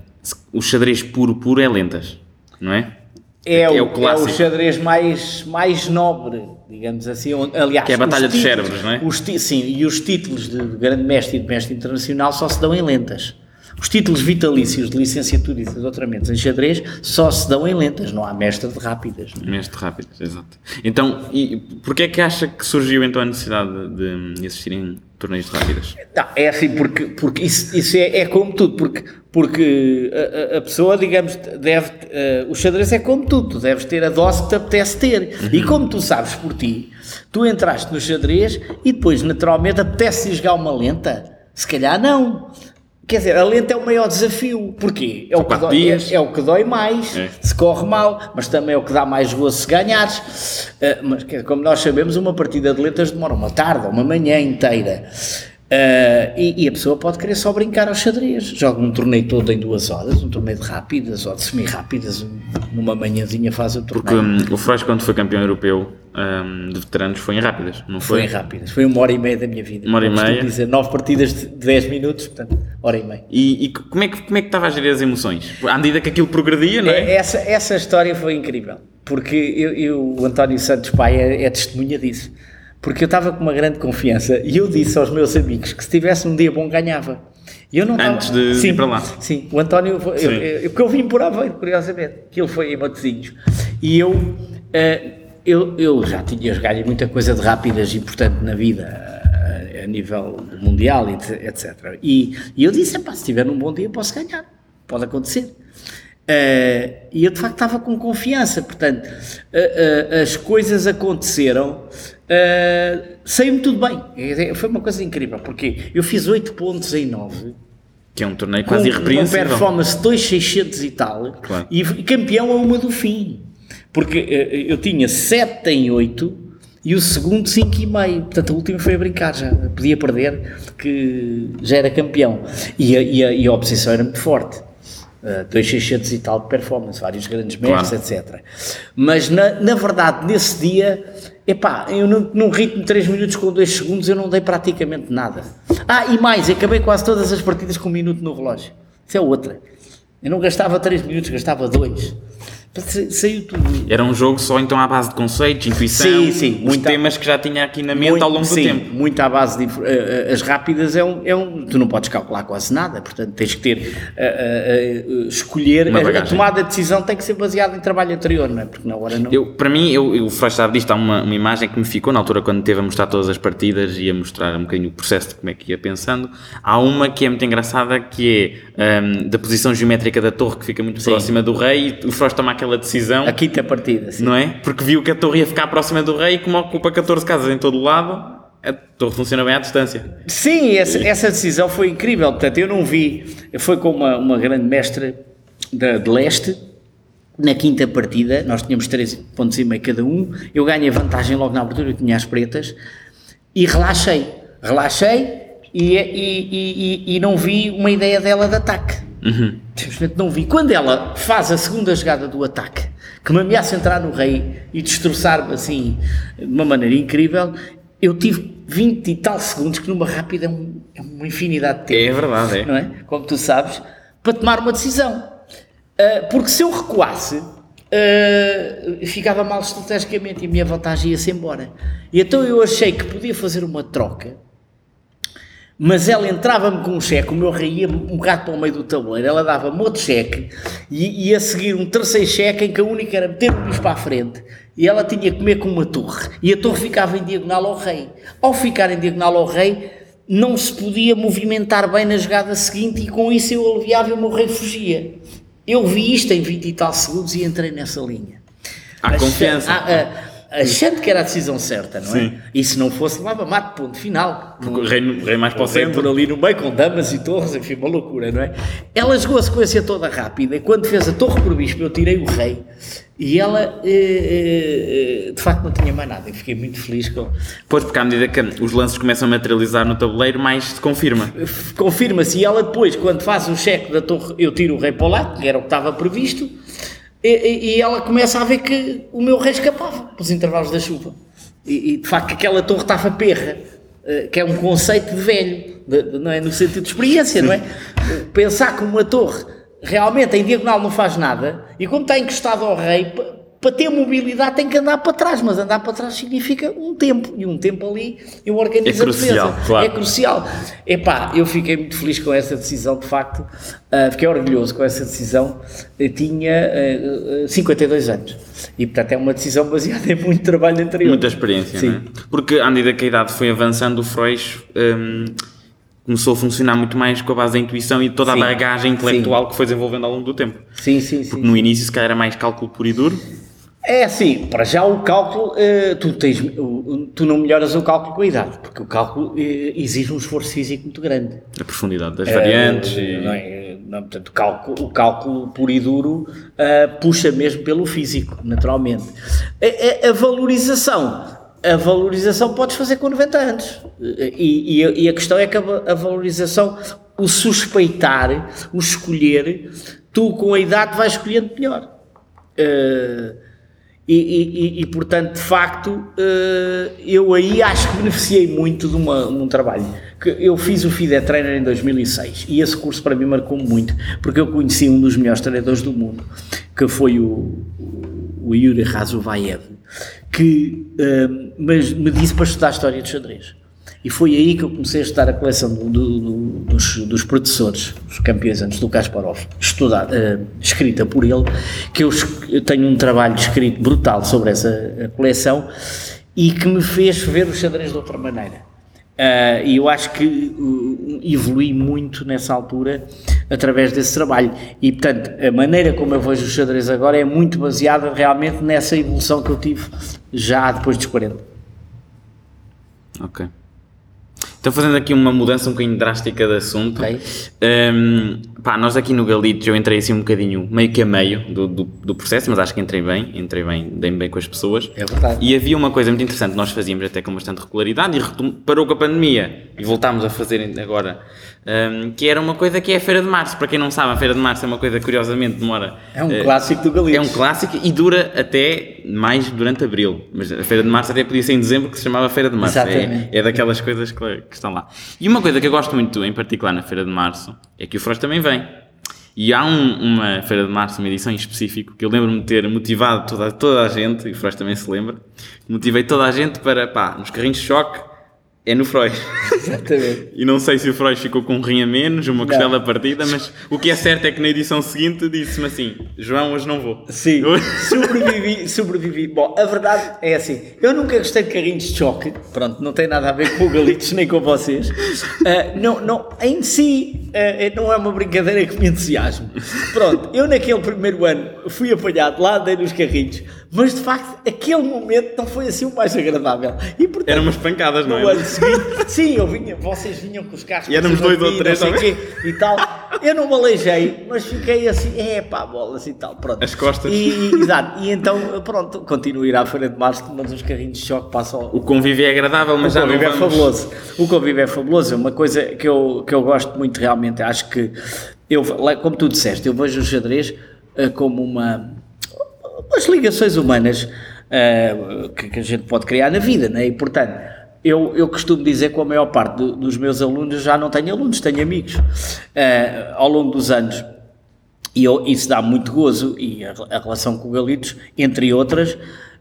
o xadrez puro, puro é lentas, não é? É, é, o, o clássico. é o xadrez mais, mais nobre, digamos assim. Aliás, que é a batalha dos cérebros, não é? Os sim, e os títulos de grande mestre e de mestre internacional só se dão em lentas. Os títulos vitalícios de licenciatura e de doutoramentos em xadrez só se dão em lentas, não há mestre de rápidas. Não é? Mestre de rápidas, exato. Então, e porquê é que acha que surgiu então a necessidade de, de assistir em torneios de rápidas? Não, é assim, porque, porque isso, isso é, é como tudo, porque, porque a, a- pessoa, digamos, deve. eh, o xadrez é como tudo, tu deves ter a dose que te apetece ter. E como tu sabes por ti, tu entraste no xadrez e depois, naturalmente, apetece jogar uma lenta? Se calhar não. Quer dizer, a lenta é o maior desafio. Porquê? É o, que dói, é, é o que dói mais, É. se corre mal, mas também é o que dá mais gozo se ganhares. Ah, mas como nós sabemos, uma partida de letras demora uma tarde ou uma manhã inteira. Ah, e, e a pessoa pode querer só brincar ao xadrez. Joga um torneio todo em duas horas, um torneio de rápidas ou de semi-rápidas, um- numa manhãzinha faz o Porque torneio. hum, o Freud, quando foi campeão europeu hum, de veteranos, foi em rápidas, não Foi foi? em rápidas, foi uma hora e meia da minha vida. Uma hora e meia. dizer, nove partidas de 10 minutos, portanto, hora e meia. E, e como, é que, como é que estava a gerir as emoções? À medida que aquilo progredia, não é? É, Essa, essa história foi incrível, porque eu, eu- o António Santos Pai é, é testemunha disso. Porque eu estava com uma grande confiança e eu disse aos meus amigos que se tivesse um dia bom ganhava. E eu não Antes de ir sim, para lá. Sim, o António, foi- eu, eu- porque eu vim por Aveiro, curiosamente, que ele foi em Matosinhos. E eu, eh, eu, eu já tinha ganho muita coisa de rápidas importante na vida, a, a nível mundial, et- etc. E, e eu disse, "Epá, se tiver um bom dia posso ganhar, pode acontecer. Eh, e eu de facto estava com confiança, portanto, eh, eh, as coisas aconteceram, uh, saiu-me tudo bem. Eh, Foi uma coisa incrível, porque eu fiz 8 pontos em 9, Que é um torneio com quase uma irrepreensível. performance de 2,600 e tal, Claro. e campeão a uma do fim, porque eh, eu tinha 7 em 8 e o segundo 5,5, portanto a última foi a brincar, já podia perder, que já era campeão, e a, e a, e a oposição era muito forte. Uh, 2,600 e tal de performance, vários grandes mestres, etc. Mas na, na verdade, nesse dia, epá, eu num, num ritmo de 3 minutos com 2 segundos, eu não dei praticamente nada. Ah, e mais, acabei quase todas as partidas com um minuto no relógio. Isso é outra. Eu não gastava 3 minutos, gastava 2. Saiu tudo. Era um jogo só então à base de conceitos, intuição, Sim, sim, os temas que já tinha aqui na mente Muito- ao longo do sim, tempo. Muito à base de. eh, eh, as rápidas é um, é um. Tu não podes calcular quase nada, portanto tens que ter. eh, eh, eh, escolher. A, a tomada de decisão tem que ser baseada em trabalho anterior, não é? Porque na hora não. Eu, para mim, eu, eu, o Freud sabe disto, há uma, uma imagem que me ficou na altura quando teve a mostrar todas as partidas e a mostrar um bocadinho o processo de como é que ia pensando. Há uma que é muito engraçada que é hum, da posição geométrica da torre que fica muito próxima do rei e o Freud toma aquela decisão, A quinta partida, sim. não é? Porque viu que a torre ia ficar próxima do rei e como ocupa 14 casas em todo o lado, a torre funciona bem à distância. Sim, essa, essa decisão foi incrível. Portanto, eu não vi. Foi com uma, uma grande mestra da, de leste. Na quinta partida, nós tínhamos 13 pontos e meio cada um. Eu ganhei vantagem logo na abertura, eu tinha as pretas. E relaxei. Relaxei e, e, e, e- e não vi uma ideia dela de ataque. Simplesmente não vi. Quando ela faz a segunda jogada do ataque, que me ameaça entrar no rei e destroçar-me assim de uma maneira incrível, eu tive 20 e tal segundos, que numa rápida é, um- é uma infinidade de tempo. É verdade, é. Não é? Como tu sabes, para tomar uma decisão. Ah, porque se eu recuasse, ah, ficava mal estrategicamente e a minha vantagem ia-se embora. E então eu achei que podia fazer uma troca mas ela entrava-me com um cheque, o meu rei ia um bocado para o meio do tabuleiro, ela dava-me outro cheque e ia seguir um terceiro cheque em que a única era meter o bicho para a frente e ela tinha que comer com uma torre e a torre ficava em diagonal ao rei. Ao ficar em diagonal ao rei, não se podia movimentar bem na jogada seguinte e com isso eu aliviava e o meu rei fugia. Eu vi isto em 20 e tal segundos e entrei nessa linha. Há Acha- confiança. a- a- achando que era a decisão certa, não é? Sim. E se não fosse, levava mate, ponto final. Porque o rei, o rei mais para o centro. ali no meio com damas e torres, enfim, uma loucura, não é? Ela jogou a sequência toda rápida e quando fez a torre por bispo eu tirei o rei e ela eh, eh, de facto não tinha mais nada e fiquei muito feliz com... Pois, porque à medida que os lances começam a materializar no tabuleiro, mais se confirma. Confirma-se e ela depois, quando faz o cheque da torre, eu tiro o rei para o lado, que era o que estava previsto, e, e- ela começa a ver que o meu rei escapava pelos intervalos da chuva. E, e, de facto aquela torre estava perra, eh, que é um conceito de velho, de- de- não é? no sentido de experiência, não é? Pensar que uma torre realmente em diagonal não faz nada e como está encostado ao rei, para ter mobilidade tem que andar para trás, mas andar para trás significa um tempo, e um tempo ali eu organizo é crucial, a defesa. Claro. É crucial. Epá, eu fiquei muito feliz com essa decisão, de facto, uh, fiquei orgulhoso com essa decisão, eu tinha uh, 52 anos, e portanto é uma decisão baseada em muito trabalho anterior. Muita experiência, Sim. é? Porque à medida que a idade foi avançando, o Freud hum, começou a funcionar muito mais com a base da intuição e toda Sim. a bagagem intelectual que foi desenvolvendo ao longo do tempo. Sim, sim, sim. Porque no início, se calhar, era mais cálculo puro e duro. É assim, para já o cálculo, eh, tu, tens, tu não melhoras o cálculo com a idade, porque o cálculo eh, exige um esforço físico muito grande. A profundidade das variantes e... não é? Não, portanto, o cálculo, o cálculo puro e duro puxa mesmo pelo físico, naturalmente. A, a- a valorização, a valorização podes fazer com 90 anos. E, e a, e a questão é que a, a valorização, o suspeitar, o escolher, tu com a idade vais escolhendo melhor. Eh, e, e- portanto, de facto, eh, eu aí acho que beneficiei muito de, uma, de um trabalho. Que eu fiz o FIDE Trainer em 2006 e esse curso para mim marcou muito, porque eu conheci um dos melhores treinadores do mundo, que foi o, o Yuri Razuvaev, que mas me disse para estudar História de Xadrez. E foi aí que eu comecei a estudar a coleção do- do- do- dos, dos professores, os campeões antes do Kasparov, eh, escrita por ele, que eu, eu tenho um trabalho escrito brutal sobre essa coleção e que me fez ver o xadrez de outra maneira. Ah, e eu acho que uh, evolui muito nessa altura através desse trabalho. E, portanto, a maneira como eu vejo o xadrez agora é muito baseada realmente nessa evolução que eu tive já depois dos 40. Ok. Então, fazendo aqui uma mudança um bocadinho drástica de assunto. Ok. hum, pá, nós aqui no Galitos, eu entrei assim um bocadinho, meio que a meio do, do, do processo, mas acho que entrei bem, entrei bem, dei-me bem com as pessoas. É verdade. E havia uma coisa muito interessante nós fazíamos até com bastante regularidade e parou com a pandemia e voltámos a fazer agora, hum, que era uma coisa que é a Feira de Março. Para quem não sabe, a Feira de Março é uma coisa que curiosamente demora. É um eh, clássico do Galitos. é um clássico e dura até mais durante abril. Mas a Feira de Março até podia ser em dezembro, que se chamava Feira de Março. É, é daquelas coisas que, que estão lá. E uma coisa que eu gosto muito, em particular na Feira de Março, é que o Frost também vem. E há um- uma Feira de Março, uma edição em específico, que eu lembro-me de ter motivado toda, toda a gente, e o Frost também se lembra, motivei toda a gente para, pá, nos carrinhos de choque, é no Freud. Exatamente. E não sei se o Freud ficou com um rim a menos, uma costela partida, mas o que é certo é que na edição seguinte disse-me assim: João, hoje não vou. Sim, sobrevivi, sobrevivi. Bom, a verdade é assim, eu nunca gostei de carrinhos de choque, pronto, não tem nada a ver com o Galitos nem com vocês. Ah, não, não, em si, ah, não é uma brincadeira que me entusiasme. Pronto, eu naquele primeiro ano fui apanhado lá, andei nos carrinhos, mas de facto, aquele momento não foi assim o mais agradável. E, portanto, Eram umas pancadas, não é? Seguinte, sim, eu vinha, vocês vinham com os carros E éramos cima dois ou três não sei quê, e tal. Eu não me aleijei, mas fiquei assim, é pá, bolas e tal, pronto. As costas. E, exato, e então, pronto, continuo a ir à Feira de Março, mas os carrinhos de choque passam. O convívio é agradável, mas O já não convívio é fabuloso. O convívio é fabuloso. Uma coisa que eu, que eu gosto muito realmente, acho que, eu, como tu disseste, eu vejo o xadrez eh, como uma, umas ligações humanas eh, que, que a gente pode criar na vida, né? E portanto, eu, eu costumo dizer que a maior parte do- dos meus alunos já não tenho alunos, tenho amigos. Eh, ao longo dos anos, e eu- isso dá muito gozo, e a, a relação com o Galitos, entre outras,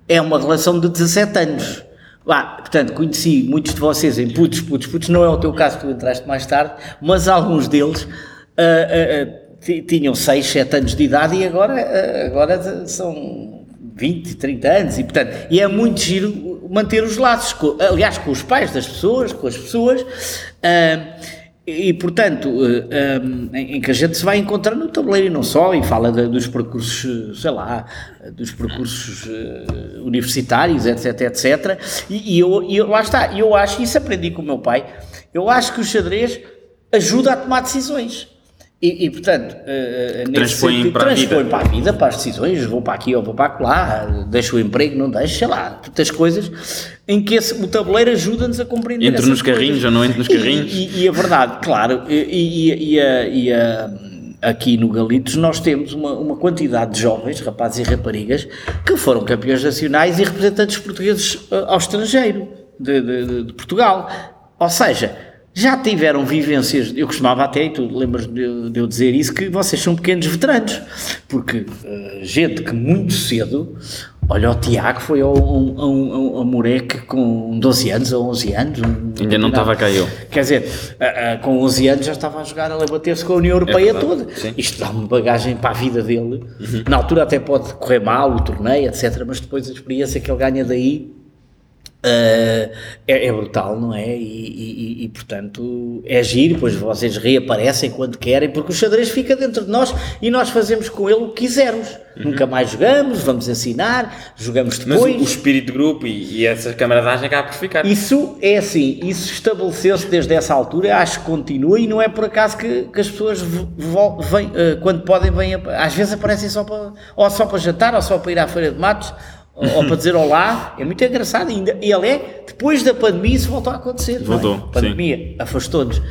é uma relação de 17 anos. Portanto, conheci muitos de vocês em putos, putos, putos, não é o teu caso, tu entraste mais tarde, mas alguns deles ah, ti- tinham 6, 7 anos de idade e agora, agora são 20, 30 anos, e portanto, e é muito giro manter os laços, com- aliás, com os pais das pessoas, com as pessoas, ah, e, portanto, eh, um, em, em que a gente se vai encontrando no tabuleiro e não só, e fala de- dos percursos, sei lá, dos percursos eh, universitários, etc, etc. E, e eu, e eu- lá está, eu acho, isso aprendi com o meu pai, eu acho que o xadrez ajuda a tomar decisões. E, e, portanto, nesse Transpõe sentido, para a transpõe para a vida, para as decisões, vou para aqui ou vou para lá, deixo o emprego, não deixo, sei lá, tantas coisas em que esse, o tabuleiro ajuda-nos a compreender Entre nos carrinhos coisas. ou não entre nos E- carrinhos? E, e a verdade, claro, e, e- e a- e a- aqui no Galitos nós temos uma, uma quantidade de jovens, rapazes e raparigas, que foram campeões nacionais e representantes portugueses eh, ao estrangeiro, de- de- de Portugal. Ou seja, já tiveram vivências, eu costumava até, e tu lembras de, de eu dizer isso, que vocês são pequenos veteranos, porque uh, gente que muito cedo, olha o Tiago foi ao, ao, ao, ao Moreque com 12 anos ou 11 anos. Um, Ainda não estava cá eu. Quer dizer, uh, uh, com 11 anos já estava a jogar, a bater-se com a União Europeia É toda. sim. Isto dá uma bagagem para a vida dele. Na altura até pode correr mal o torneio, etc. Mas depois a experiência que ele ganha daí Uh, é, é brutal, não é? E, e- e- portanto é giro, depois vocês reaparecem quando querem, porque o xadrez fica dentro de nós e nós fazemos com ele o que quisermos. Nunca mais jogamos, vamos ensinar, jogamos Mas o, depois. o espírito de grupo e, e essa camaradagem acaba por ficar. Isso é assim, isso estabeleceu-se desde essa altura, acho que continua e não é por acaso que, que as pessoas vêm, eh, quando podem, vêm, às vezes aparecem só para, ou só para jantar, ou só para ir à Feira de Matos, ou, para dizer olá, é muito engraçado ainda. E ele é, depois da pandemia isso voltou a acontecer. é? Voltou, A pandemia afastou-nos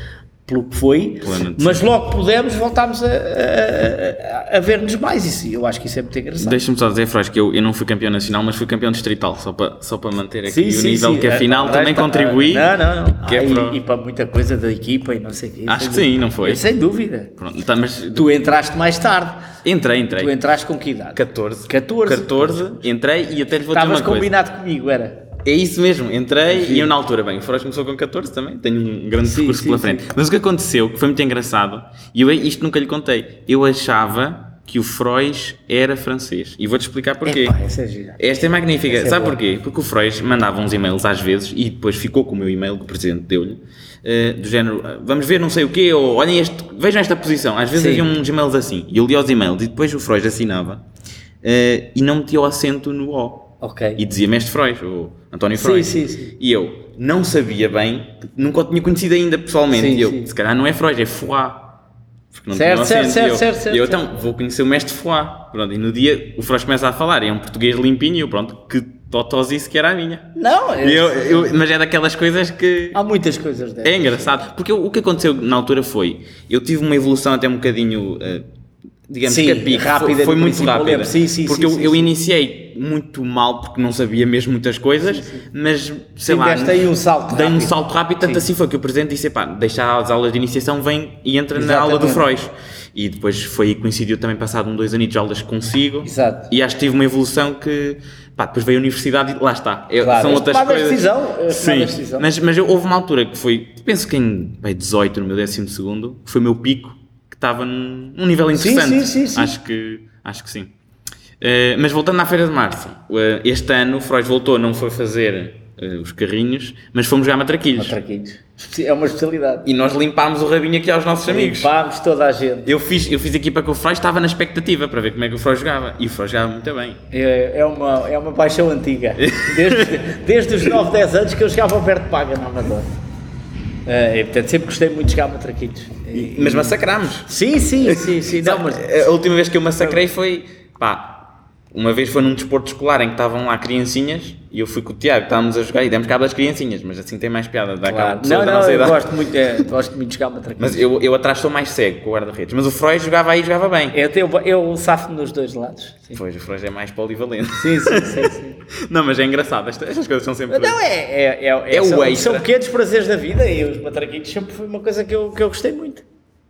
pelo que foi, mas logo pudemos voltámos a, a- a- ver-nos mais, isso, eu acho que isso é muito engraçado. Deixa-me só dizer, Frois, que eu, eu não fui campeão nacional, mas fui campeão distrital, só para, só para manter aqui Sim, o sim, nível que afinal Ah, também está- contribuí. Não, não, não. É Ah, e- para- e, para muita coisa da equipa e não sei o quê. Acho que sim, não foi? Sem dúvida. Pronto, tá, mas Tu entraste mais tarde. entrei, Tu entrei. entraste com que idade? 14. 14. 14, entrei e até lhe vou dizer Estavas uma coisa. combinado comigo, era? É isso mesmo, entrei e eu na altura, bem, o Frois começou com 14 também, tenho um grande Sim, percurso sim, pela sim. frente. Mas o que aconteceu, que foi muito engraçado, e eu isto nunca lhe contei, eu achava que o Frois era francês. E vou-te explicar porquê. Epá, essa é gira. Esta é magnífica. Essa é Sabe porquê? Porque o Frois mandava uns e-mails às vezes e depois ficou com o meu e-mail que o presidente deu-lhe, eh, do género, "Ah, vamos ver não sei o quê, ou olhem este, vejam esta posição. Às vezes Sim. havia uns e-mails assim. E eu lia os e-mails e depois o Frois assinava eh, e não metia o acento no O. Ok. E dizia Mestre Frois, ou António Sim, Frois. sim, sim. E eu não sabia bem, nunca o tinha conhecido ainda pessoalmente. Sim, e eu, sim. se calhar não é Frois, é Foix. Porque não Certo, o certo, certo, eu, certo, certo, eu, certo. então, vou conhecer o Mestre Foix. Pronto, e no dia o Frois começa a falar, e é um português limpinho, e eu, pronto, que totosice que era a minha. Não, é- eu- eu- mas é daquelas coisas que. há muitas coisas dessas. É engraçado, porque o, o que aconteceu na altura foi, eu tive uma evolução até um bocadinho, eh, digamos Sim, que a pique, rápida foi, muito eu rápida. Sim, sim, porque eu, eu iniciei muito mal, porque não sabia mesmo muitas coisas, mas sei Sim, lá, aí um salto dei um rápido. salto rápido, tanto Sim. assim foi que o Presidente disse, pá, deixa as aulas de iniciação, vem e entra na aula do Exatamente. Frois. E depois foi coincidiu também passado um, dois anos de aulas consigo. Exato. E acho que tive uma evolução que, pá, depois veio a universidade e lá está. É- Claro, são outras coisas. decisão, a Sim, decisão. mas, mas eu- houve uma altura que foi, penso que em bem, 18, no meu 12 segundo, que foi o meu pico, que estava num, num nível interessante. sim, sim, sim. Acho que, acho que sim. Eh, mas voltando à Feira de Março, eh, este ano o Freud voltou, não foi fazer eh, os carrinhos, mas fomos jogar matraquilhos. Matraquinhos. É uma especialidade. E nós limpámos o rabinho aqui aos nossos amigos. Limpámos toda a gente. Eu fiz, eu fiz equipa com o Freud, estava na expectativa para ver como é que o Freud jogava. E o Freud jogava muito bem. É, é, uma, é uma paixão antiga. Desde, desde os 9, 10 anos que eu ao perto de paga na Amadora. É, e, portanto, sempre gostei muito de jogar matraquinhos. E- Mas massacrámos. Sim, sim, sim, sim. Não, mas, A última vez que eu massacrei foi, pá, uma vez foi num desporto escolar em que estavam lá criancinhas e eu fui com o Tiago, estávamos a jogar e demos cabo das criancinhas, mas assim tem mais piada, dá cabo claro. pessoas Não, da não, nossa eu idade. gosto muito, é, gosto muito de jogar matraquinhos. Mas eu, eu atrás sou mais cego com o guarda-redes, mas o Freud jogava aí e jogava bem. Eu, tenho, eu safo nos dois lados. Sim, Pois, o Freud é mais polivalente. sim, sim. sim, sim. Não, mas é engraçado, estas, estas coisas são sempre... Não, é, é, é, É o são, extra. são pequenos prazeres da vida e os matraquinhos sempre foi uma coisa que eu, que eu gostei muito.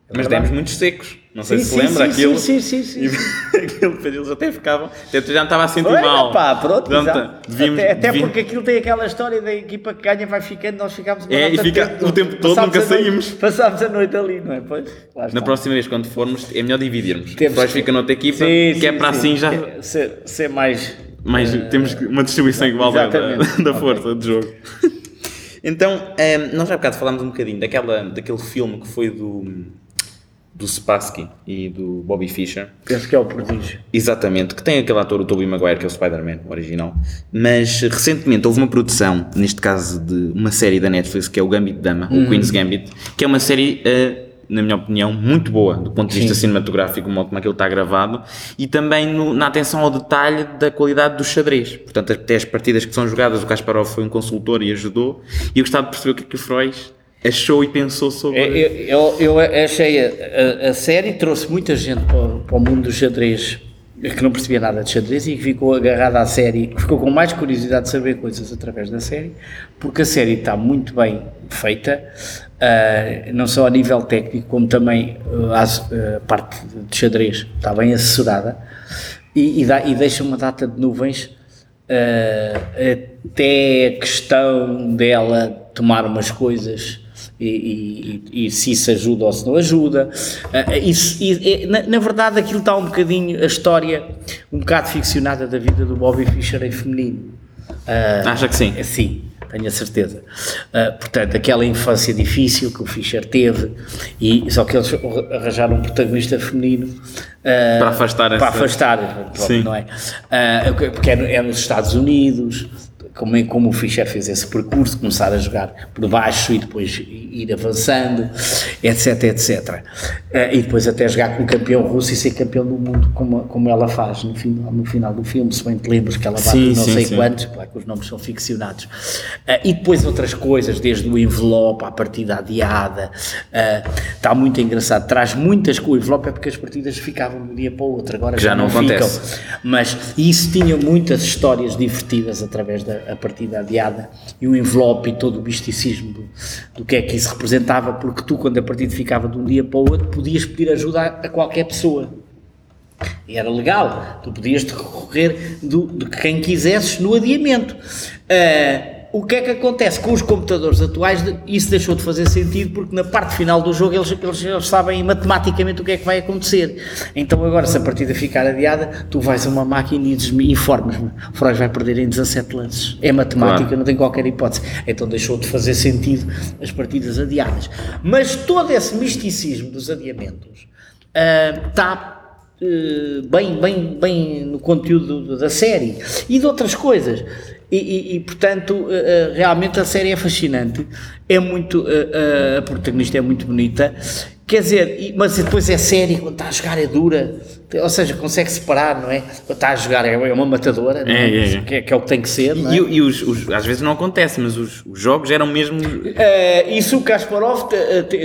É Mas demos muitos secos, não sei Sim, se sim, lembra sim, aquilo. Sim, sim, sim. sim. Aquilo, depois eles até ficavam, até tu já não estava a sentir Olha, mal. pá, pronto, Pronto, exato. devíamos- até, até devíamos- porque aquilo tem aquela história da equipa que ganha vai ficando, nós ficámos É, e fica o tempo todo, nunca saímos. Passámos a noite ali, não é? Pois, Na próxima vez, quando formos, é melhor dividirmos. Temos que- fica noutra equipa, que é para sim. assim já. É, Ser, ser mais. Mas temos uma distribuição igual da, da, força de jogo. então, ehm, nós há bocado falámos um bocadinho daquela, daquele filme que foi do, do Spassky e do Bobby Fischer. Penso que é o prodígio. Exatamente, que tem aquele ator, o Tobey Maguire, que é o Spider-Man, o original. Mas recentemente houve uma produção, neste caso de uma série da Netflix, que é o Gambit Dama, Uhum. o Queen's Gambit, que é uma série, eh, na minha opinião, muito boa do ponto de vista Sim. cinematográfico, o modo como aquilo está gravado, e também no- na atenção ao detalhe da qualidade do xadrez. Portanto, até as partidas que são jogadas, o Kasparov foi um consultor e ajudou, e eu gostava de perceber o que é que o Freud achou e pensou sobre... É, Eu, eu, eu achei a, a- a série trouxe muita gente para, o- para o mundo do xadrez que não percebia nada de xadrez e que ficou agarrado à série, ficou com mais curiosidade de saber coisas através da série, porque a série está muito bem feita, uh, não só a nível técnico, como também a uh, parte de xadrez está bem assessorada e, e, dá, e deixa uma data de nuvens até a questão dela tomar umas coisas e, e, e, se isso ajuda ou se não ajuda. Uh, isso, e, na, na, verdade, aquilo está um bocadinho, a história, um bocado ficcionada da vida do Bobby Fischer em feminino. Uh, Acha que sim? Sim, tenho a certeza. Uh, portanto, aquela infância difícil que o Fischer teve, e só que eles arranjaram um protagonista feminino para afastar, para essa... afastar, sim. não é? porque é, é nos Estados Unidos como, é, como o Fischer fez esse percurso, começar a jogar por baixo e depois ir avançando, etc, etc. Uh, e depois até jogar com o campeão russo e ser campeão do mundo, como, como ela faz no final, no final do filme, se bem te lembras que ela bate sim, não sim, sei sim. quantos, claro que os nomes são ficcionados. Uh, e depois outras coisas, desde o envelope à partida adiada, está muito engraçado, traz muitas coisas, o envelope é porque as partidas ficavam de um dia para o outro, agora já, já não, não ficam. Mas isso tinha muitas histórias divertidas através da a partida adiada e o envelope e todo o misticismo do, que é que isso representava, porque tu, quando a partida ficava de um dia para o outro, podias pedir ajuda a, a qualquer pessoa. E era legal, tu podias recorrer de quem quisesses no adiamento. Uh, o que é que acontece com os computadores atuais? Isso deixou de fazer sentido porque na parte final do jogo eles, eles, eles sabem matematicamente o que é que vai acontecer. Então agora, se a partida ficar adiada, tu vais a uma máquina e informas-me, o Freud vai perder em 17 lances. É matemática, claro. não tem qualquer hipótese. Então deixou de fazer sentido as partidas adiadas. Mas todo esse misticismo dos adiamentos está uh, Uh, bem, bem, bem no conteúdo da série e de outras coisas. E, e, e, portanto, uh, realmente a série é fascinante, é muito, uh, a protagonista é muito bonita, quer dizer, mas depois é série, quando está a jogar é dura, ou seja, consegue separar, não é? Está a jogar, é uma matadora, é? É, é, que, é, que, é, o que tem que ser. E, e os, os, às vezes não acontece, mas os, os jogos eram mesmo. Uh, isso o Kasparov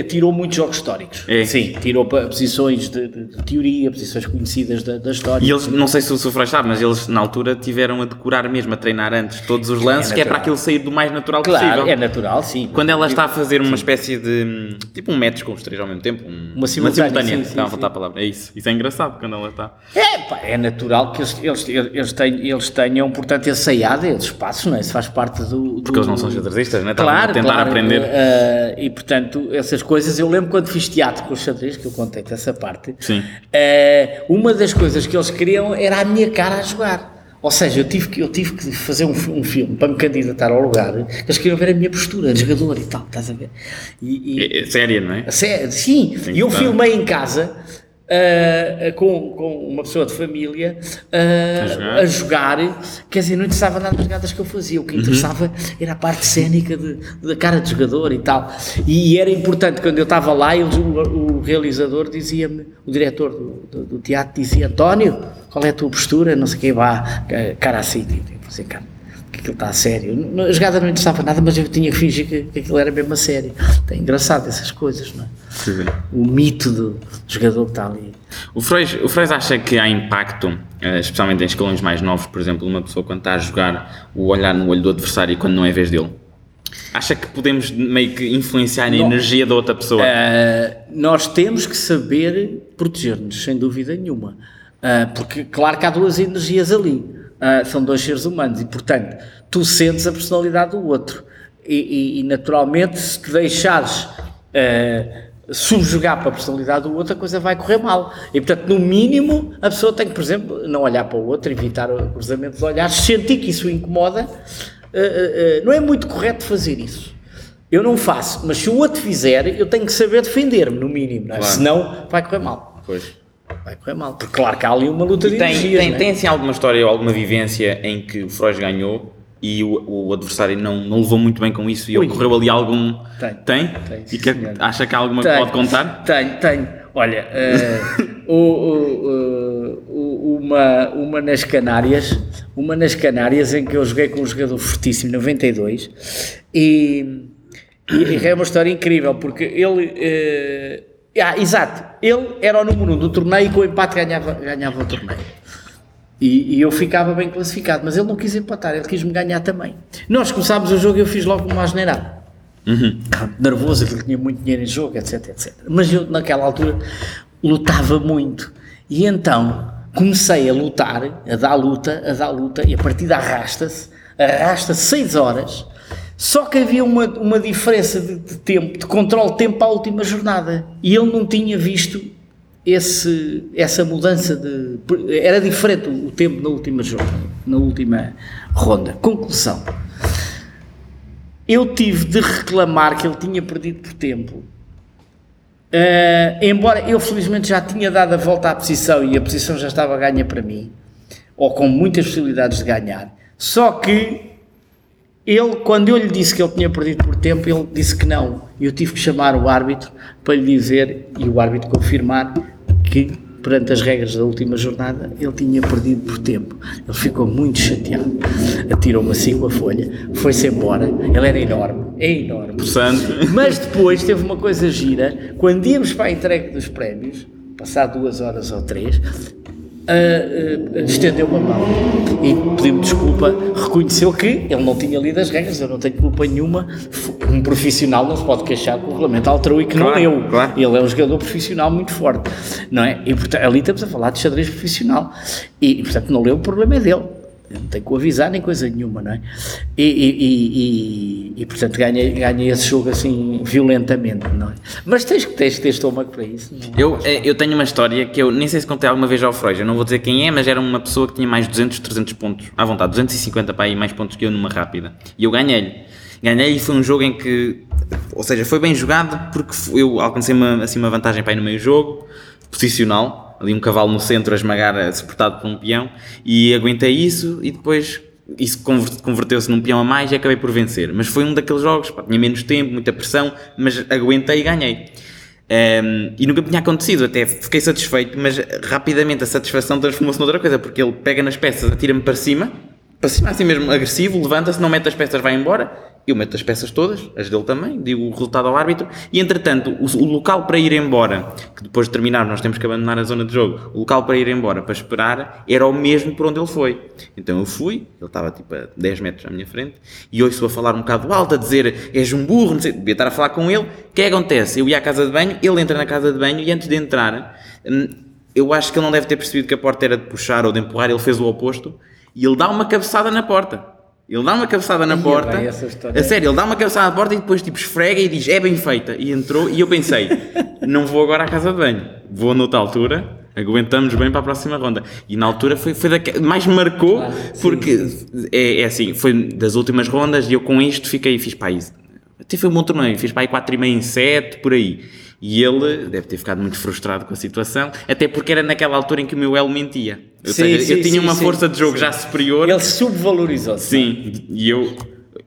tirou muitos jogos históricos. É. Sim, tirou posições de, de, de, teoria, posições conhecidas da, da história. E eles, não sei se o Sofrão sabe, mas eles na altura tiveram a decorar mesmo, a treinar antes todos os lances, que é para aquilo sair do mais natural claro, possível. É natural, sim. Quando ela está a fazer uma espécie de. tipo um match com os três ao mesmo tempo, um, uma simultânea. Uma simultânea, sim, sim, está a palavra. É isso. Isso é engraçado quando ela está. É, pá, é natural que eles, eles, eles, tenham, eles tenham, portanto, ensaiado esses passos, não é? Isso faz parte do. do... Porque eles não são xadrezistas, não é? Claro, a tentar claro, aprender. Uh, e, portanto, essas coisas. Eu lembro quando fiz teatro com os xadrez, que eu contei essa parte. Sim. Uh, uma das coisas que eles queriam era a minha cara a jogar. Ou seja, eu tive que, eu tive que fazer um, um filme para me candidatar ao lugar, eles queriam ver a minha postura de jogador e tal, estás a ver? E, e, é, é séria, não é? Sério, sim. e eu filmei em casa Uh, com, com uma pessoa de família uh, a, jogar. a, jogar. quer dizer, não interessava nada das jogadas que eu fazia, o que uhum. interessava era a parte cénica de, da cara de jogador e tal. E era importante, quando eu estava lá, eles, o, o, realizador dizia-me, o diretor do, do, do, teatro dizia: António, qual é a tua postura? Não sei o que, vá, cara assim, assim, cara que aquilo está a sério. A jogada não interessava nada, mas eu tinha que fingir que, que aquilo era mesmo a sério. É engraçado essas coisas, não é? Sim. O mito do jogador que está ali. O Freud, o Freud acha que há impacto, eh, especialmente em escalões mais novos, por exemplo, uma pessoa quando está a jogar, o olhar no olho do adversário quando não é vez dele? Acha que podemos meio que influenciar a energia da outra pessoa? Uh, nós temos que saber proteger-nos, sem dúvida nenhuma. Uh, porque, claro que há duas energias ali uh, são dois seres humanos e, portanto, tu sentes a personalidade do outro. E, e, e naturalmente, se te deixares uh, subjugar para a personalidade do outro, a coisa vai correr mal. E, portanto, no mínimo, a pessoa tem que, por exemplo, não olhar para o outro, evitar o cruzamento de olhares, sentir que isso o incomoda. Uh, não é muito correto fazer isso. Eu não faço, mas se o outro fizer, eu tenho que saber defender-me, no mínimo, é? claro. senão vai correr mal. Pois vai correr mal. Porque claro que há ali uma luta de tem, energias, tem, é? tem assim alguma história ou alguma vivência em que o Freud ganhou e o, o adversário não, não levou muito bem com isso e Ui. ocorreu ali algum... Tem. Tem? tem e que, acha que há alguma que pode contar? Tenho, tenho. Olha, uh, o, o, uma, uma nas Canárias, uma nas Canárias em que eu joguei com um jogador fortíssimo, 92, e, e, e é uma história incrível, porque ele... Uh, ah, exato. Ele era o número um do torneio e com o empate ganhava, ganhava o torneio. E, e eu ficava bem classificado, mas ele não quis empatar, ele quis me ganhar também. Nós começámos o jogo e eu fiz logo uma asneirada. Estava nervoso, aquilo tinha muito dinheiro em jogo, etc, etc. Mas eu, naquela altura, lutava muito. E então comecei a lutar, a dar luta, a dar luta, e a partida arrasta-se, arrasta seis horas. Só que havia uma, uma diferença de, de tempo, de controle de tempo à última jornada. E ele não tinha visto esse, essa mudança de. Era diferente o tempo na última jornada, na última ronda. Conclusão. Eu tive de reclamar que ele tinha perdido por tempo. Uh, embora eu felizmente já tinha dado a volta à posição e a posição já estava ganha para mim, ou com muitas possibilidades de ganhar, só que ele, quando eu lhe disse que ele tinha perdido por tempo, ele disse que não. Eu tive que chamar o árbitro para lhe dizer e o árbitro confirmar que perante as regras da última jornada, ele tinha perdido por tempo. Ele ficou muito chateado, atirou-me assim com a folha, foi-se embora. Ele era enorme, é enorme. Portanto, Mas depois teve uma coisa gira, quando íamos para a entrega dos prémios, passar duas horas ou três, uh, uh, estendeu-me a mão e pediu-me desculpa, reconheceu que ele não tinha lido as regras, eu não tenho culpa nenhuma, um profissional não se pode queixar que o regulamento alterou e que Claro, não eu, claro. ele é um jogador profissional muito forte, não é? E portanto, ali estamos a falar de xadrez profissional e, e, portanto não leu, o problema é dele. Não tenho que o avisar nem coisa nenhuma, não é? E, e, e, e, portanto ganhei, ganhei esse jogo assim violentamente, não é? Mas tens que tens, ter estômago para isso. é? eu, eh, eu tenho uma história que eu nem sei se contei alguma vez ao Freud, eu não vou dizer quem é, mas era uma pessoa que tinha mais 200, 300 pontos, à vontade, 250 para aí, mais pontos que eu numa rápida. E eu ganhei-lhe. Ganhei e foi um jogo em que, ou seja, foi bem jogado porque eu alcancei uma, assim, uma vantagem para ir no meio jogo, posicional, ali um cavalo no centro a esmagar, suportado por um peão, e aguentei isso e depois isso conver- converteu-se num peão a mais e acabei por vencer. Mas foi um daqueles jogos, pá, tinha menos tempo, muita pressão, mas aguentei e ganhei. Um, e nunca tinha acontecido, até fiquei satisfeito, mas rapidamente a satisfação transformou-se noutra coisa, porque ele pega nas peças, atira-me para cima, para cima assim mesmo, agressivo, levanta-se, não mete as peças, vai embora, eu meto as peças todas, as dele também, digo o resultado ao árbitro, e entretanto, o, o local para ir embora, que depois de terminar nós temos que abandonar a zona de jogo, o local para ir embora, para esperar, era o mesmo por onde ele foi. Então eu fui, ele estava tipo a 10 metros à minha frente, e ouço-o a falar um bocado alto, a dizer, és um burro, não sei, devia estar a falar com ele, o que é que acontece? Eu ia à casa de banho, ele entra na casa de banho, e antes de entrar, hum, eu acho que ele não deve ter percebido que a porta era de puxar ou de empurrar, ele fez o oposto, e ele dá uma cabeçada na porta. Ele dá uma cabeçada na Ia porta. bem. A sério, ele dá uma cabeçada na porta e depois tipo esfrega e diz é bem feita. E entrou e eu pensei, não vou agora à casa de banho, vou noutra altura, aguentamos bem para a próxima ronda. E na altura foi, foi daque... mais me marcou Claro, sim, porque é, é assim, foi das últimas rondas e eu com isto fiquei, fiz para aí, até foi um bom torneio, fiz para aí 4,5 em 7, por aí. E ele deve ter ficado muito frustrado com a situação, até porque era naquela altura em que o meu elo mentia. Ou Sim, seja, sim, eu tinha sim, uma força de jogo já superior. Ele subvalorizou-se. Sim, e eu,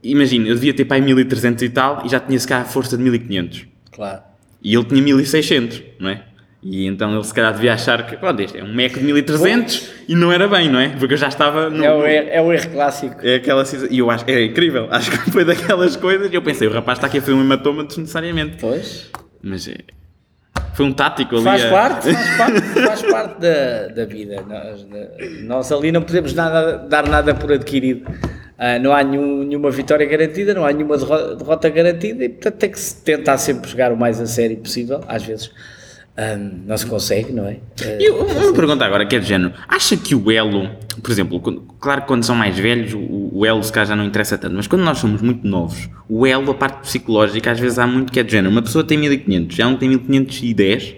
imagina, eu devia ter aí 1300 e tal e já tinha se calhar a força de 1500. Claro. E ele tinha 1600, não é? E então ele se calhar devia achar que, pronto, este é um meco de 1300 e não era bem, não é? Porque eu já estava no. É o, erro, é o erro clássico. É aquela E eu acho é incrível, acho que foi daquelas coisas. E eu pensei, o rapaz está aqui a fazer um hematoma desnecessariamente. Pois. Mas é, foi um tático ali. Faz a- parte, faz parte, faz parte da, da vida. Nós, nós ali não podemos nada, dar nada por adquirido. Ah, não há nenhum- nenhuma vitória garantida, não há nenhuma derro- derrota garantida e, portanto, tem que se tentar sempre jogar o mais a sério possível. Às vezes ah, não se consegue, não é? Ah, E eu- uma pergunta agora, que é de género. Acha que o elo, por exemplo, quando- claro que quando são mais velhos, o, o elo se calhar já não interessa tanto, mas quando nós somos muito novos, o elo, a parte psicológica, às vezes há muito que é de género. Uma pessoa tem 1500, já um tem 1510,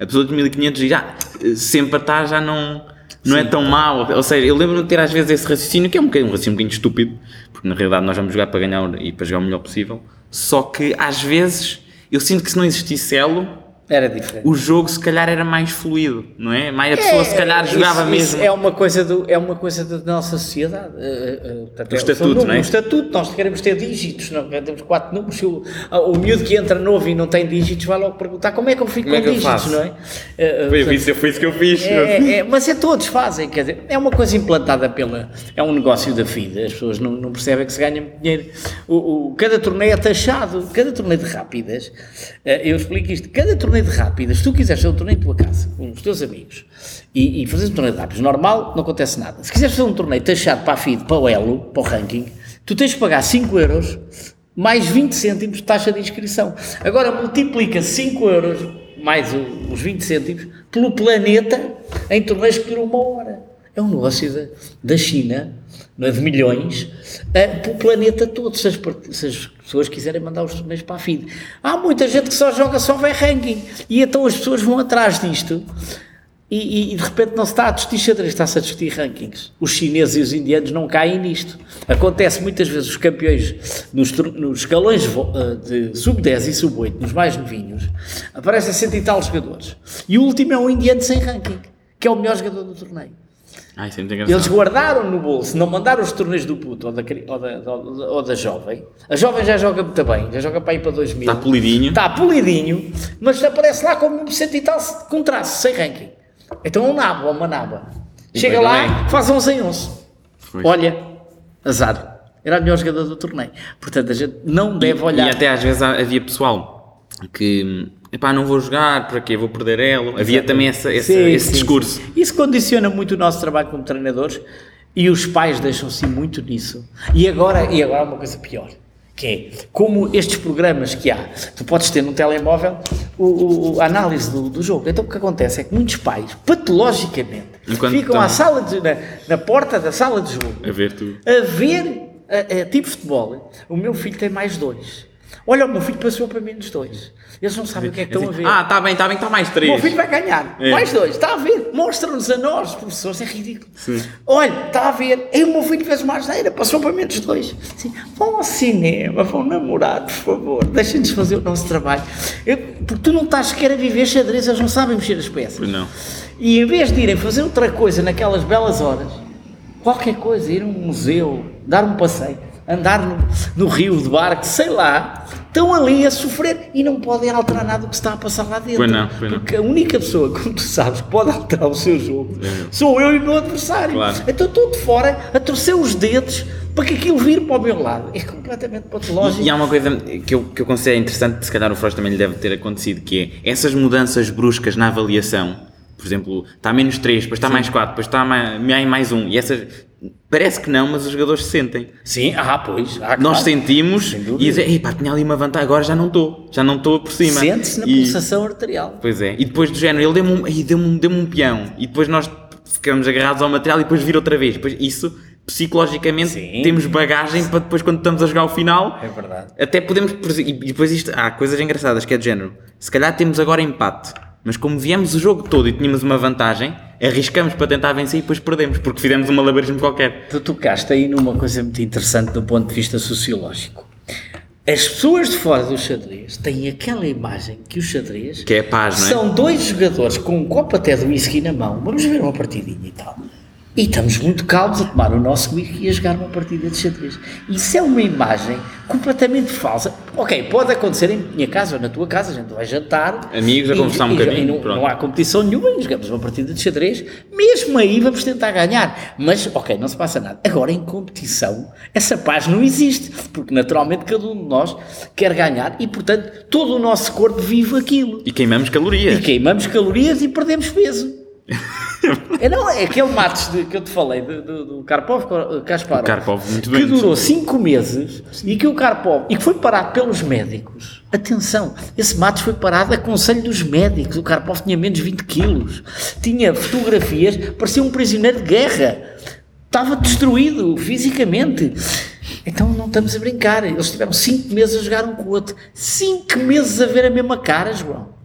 a pessoa tem 1500 e já, se empatar já não, não é tão mau. Ou seja, eu lembro-me de ter às vezes esse raciocínio, que é um bocadinho, um raciocínio um bocadinho estúpido, porque na realidade nós vamos jogar para ganhar e para jogar o melhor possível, só que às vezes eu sinto que se não existisse elo, Era diferente. o jogo se calhar era mais fluido, não é? Mais a pessoa se calhar isso- jogava isso mesmo. é uma coisa do, é uma coisa da nossa sociedade. portanto, O é- estatuto, são números, não é? O estatuto, nós queremos ter dígitos, não temos quatro números. O, o miúdo que entra novo e não tem dígitos vai logo perguntar como é que eu fico Como é com eu dígitos, faço? não é? Eh, Foi, portanto, isso, foi isso que eu fiz. é, é, é, mas é todos fazem, quer dizer, é uma coisa implantada pela. É um negócio da vida, as pessoas não, não percebem que se ganha muito dinheiro. O, o- cada torneio é taxado, cada torneio de rápidas, eu explico isto, cada torneio torneio de rápidas, se tu quiseres fazer um torneio em tua casa, com os teus amigos, e, e fazer um torneio de rápidas normal, não acontece nada. Se quiseres fazer um torneio taxado para a FID, para o Elo, para o ranking, tu tens de pagar 5 euros mais 20 cêntimos de taxa de inscrição. Agora multiplica 5 euros mais os 20 cêntimos pelo planeta em torneios que duram uma hora. É um negócio da, da China, não é de milhões, eh, para o planeta todo, se as, se as pessoas quiserem mandar os torneios para a FIDE. Há muita gente que só joga, só vai ranking, e então as pessoas vão atrás disto, e, e- e de repente não se está a discutir xadrez, está-se a discutir rankings. Os chineses e os indianos não caem nisto. Acontece muitas vezes os campeões nos, nos escalões eh, de sub-10 e sub-8, nos mais novinhos, aparecem cento e tal jogadores. E o último é um indiano sem ranking, que é o melhor jogador do torneio. Ai. Eles guardaram no bolso, não mandaram os torneios do puto ou da, ou da, ou da- ou da jovem. A jovem já joga muito bem, já joga para ir para 2000. Está polidinho. Está polidinho, mas aparece lá com um cento e tal com traço, sem ranking. Então é um nabo, é uma naba. E Chega lá, também. faz 11 em 11. Pois. Olha, azar. Era o melhor jogador do torneio. Portanto, a gente não deve olhar. E até às vezes havia pessoal que, epá, não vou jogar, para quê? Vou perder elo. Havia também essa, essa- Sim, esse sim, discurso. sim. Isso condiciona muito o nosso trabalho como treinadores e os pais deixam-se muito nisso. E agora, e agora há uma coisa pior, que é, como estes programas que há, tu podes ter no telemóvel o, o- a análise do, do jogo. Então o que acontece é que muitos pais, patologicamente, Enquanto ficam estão- à sala de, na, na porta da sala de jogo A ver tu. a ver a, a, tipo futebol. O meu filho tem mais dois. Olha, o meu filho passou para menos dois. Eles não sabem o que é que estão a ver. Ah, está bem, está bem, está mais O três. meu filho vai ganhar. É. Mais dois. Está a ver? Mostra-nos a nós, professores. É ridículo. Sim. Olha, está a ver? E o meu filho fez uma asneira. Passou para menos dois. Sim. Vão ao cinema, vão namorar, por favor. Deixem-nos fazer o nosso trabalho. Eu- porque tu não estás sequer a viver xadrez. Eles não sabem mexer as peças. Pois não. E em vez de irem fazer outra coisa naquelas belas horas, qualquer coisa, ir a um museu, dar um passeio, andar no, no rio de barco, sei lá, estão ali a sofrer e não podem alterar nada do que se está a passar lá dentro. Pois não, pois não. Porque a única pessoa, como tu sabes, que pode alterar o seu jogo sou eu e o meu adversário. Claro. Então estou de fora a torcer os dedos para que aquilo vire para o meu lado. É completamente patológico. E há uma coisa que eu, que eu considero interessante, se calhar o Frost também lhe deve ter acontecido, que é essas mudanças bruscas na avaliação. Por exemplo, está menos 3, depois está mais 4, depois está mais, mais 1. E essas. Parece que não, mas os jogadores sentem. Sim, ah, pois. ah, Nós claro. sentimos e dizem, epá, tinha ali uma vantagem, agora já não estou, já não estou por cima. Sente-se na E- pulsação arterial. Pois é, e depois do género, ele deu-me um, ai, deu-me, deu-me um peão, e depois nós ficamos agarrados ao material e depois vira outra vez. Depois, isso, psicologicamente, Sim. temos bagagem para depois, quando estamos a jogar o final, É verdade. até podemos. E depois isto, há coisas engraçadas que é do género. Se calhar temos agora empate, mas como viemos o jogo todo e tínhamos uma vantagem, arriscamos para tentar vencer e depois perdemos, porque fizemos um malabarismo qualquer. Tu tocaste aí numa coisa muito interessante do ponto de vista sociológico. As pessoas de fora do xadrez têm aquela imagem que o xadrez Que é paz, não é? são dois jogadores com um copo até de whisky na mão, vamos ver uma partidinha e tal. E estamos muito calmos a tomar o nosso whisky e a jogar uma partida de xadrez. Isso é uma imagem completamente falsa. Ok, pode acontecer em minha casa ou na tua casa, a gente vai jantar. Amigos a conversar um bocadinho, e não, não há competição nenhuma e jogamos uma partida de xadrez. Mesmo aí vamos tentar ganhar. Mas, ok, não se passa nada. Agora, em competição, essa paz não existe. Porque, naturalmente, cada um de nós quer ganhar e, portanto, todo o nosso corpo vive aquilo. E queimamos calorias. E queimamos calorias e perdemos peso. É, não, é aquele mates de- que eu te falei do, do, do Karpov, Kasparov, O Karpov, muito que durou 5 meses e que o Karpov e que foi parado pelos médicos. Atenção, esse mates foi parado a conselho dos médicos. O Karpov tinha menos 20 quilos, tinha fotografias, parecia um prisioneiro de guerra, estava destruído fisicamente. Então não estamos a brincar. Eles tiveram 5 meses a jogar um com o outro, 5 meses a ver a mesma cara, João.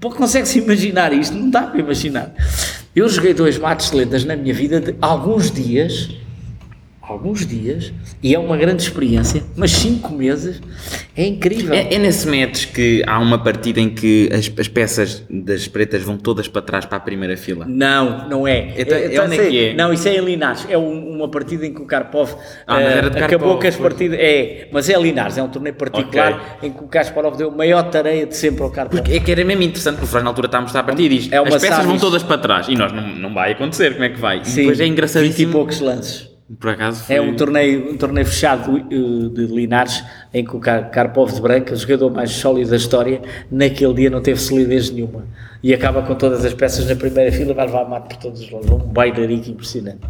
Pô, consegue-se imaginar isto? Não dá para imaginar. Eu joguei dois mates de lendas na minha vida de alguns dias, alguns dias, e é uma grande experiência, mas cinco meses é incrível. É, é nesse match que há uma partida em que as, as peças das pretas vão todas para trás para a primeira fila. Não, não é. Então, é onde é que é? Não, isso é em Linares. É um- uma partida em que o Karpov Ah, de acabou Karpov, com as partidas. É, mas é Linares, é um torneio particular em que o Kasparov deu a maior tarefa de sempre ao Karpov. Porque é que era mesmo interessante, porque Fran na altura está a mostrar a partida e diz: É as peças vão sabes- todas para trás. E nós, não, não vai acontecer, como é que vai? E Sim, depois é 20 e engraçadíssimo. poucos lances. Por acaso foi... É um torneio, um torneio fechado uh, de Linares em que o Kar- Karpov de Branca, o jogador mais sólido da história, naquele dia não teve solidez nenhuma. E acaba com todas as peças na primeira fila, vai levar mate por todos os lados. Um bailarico impressionante.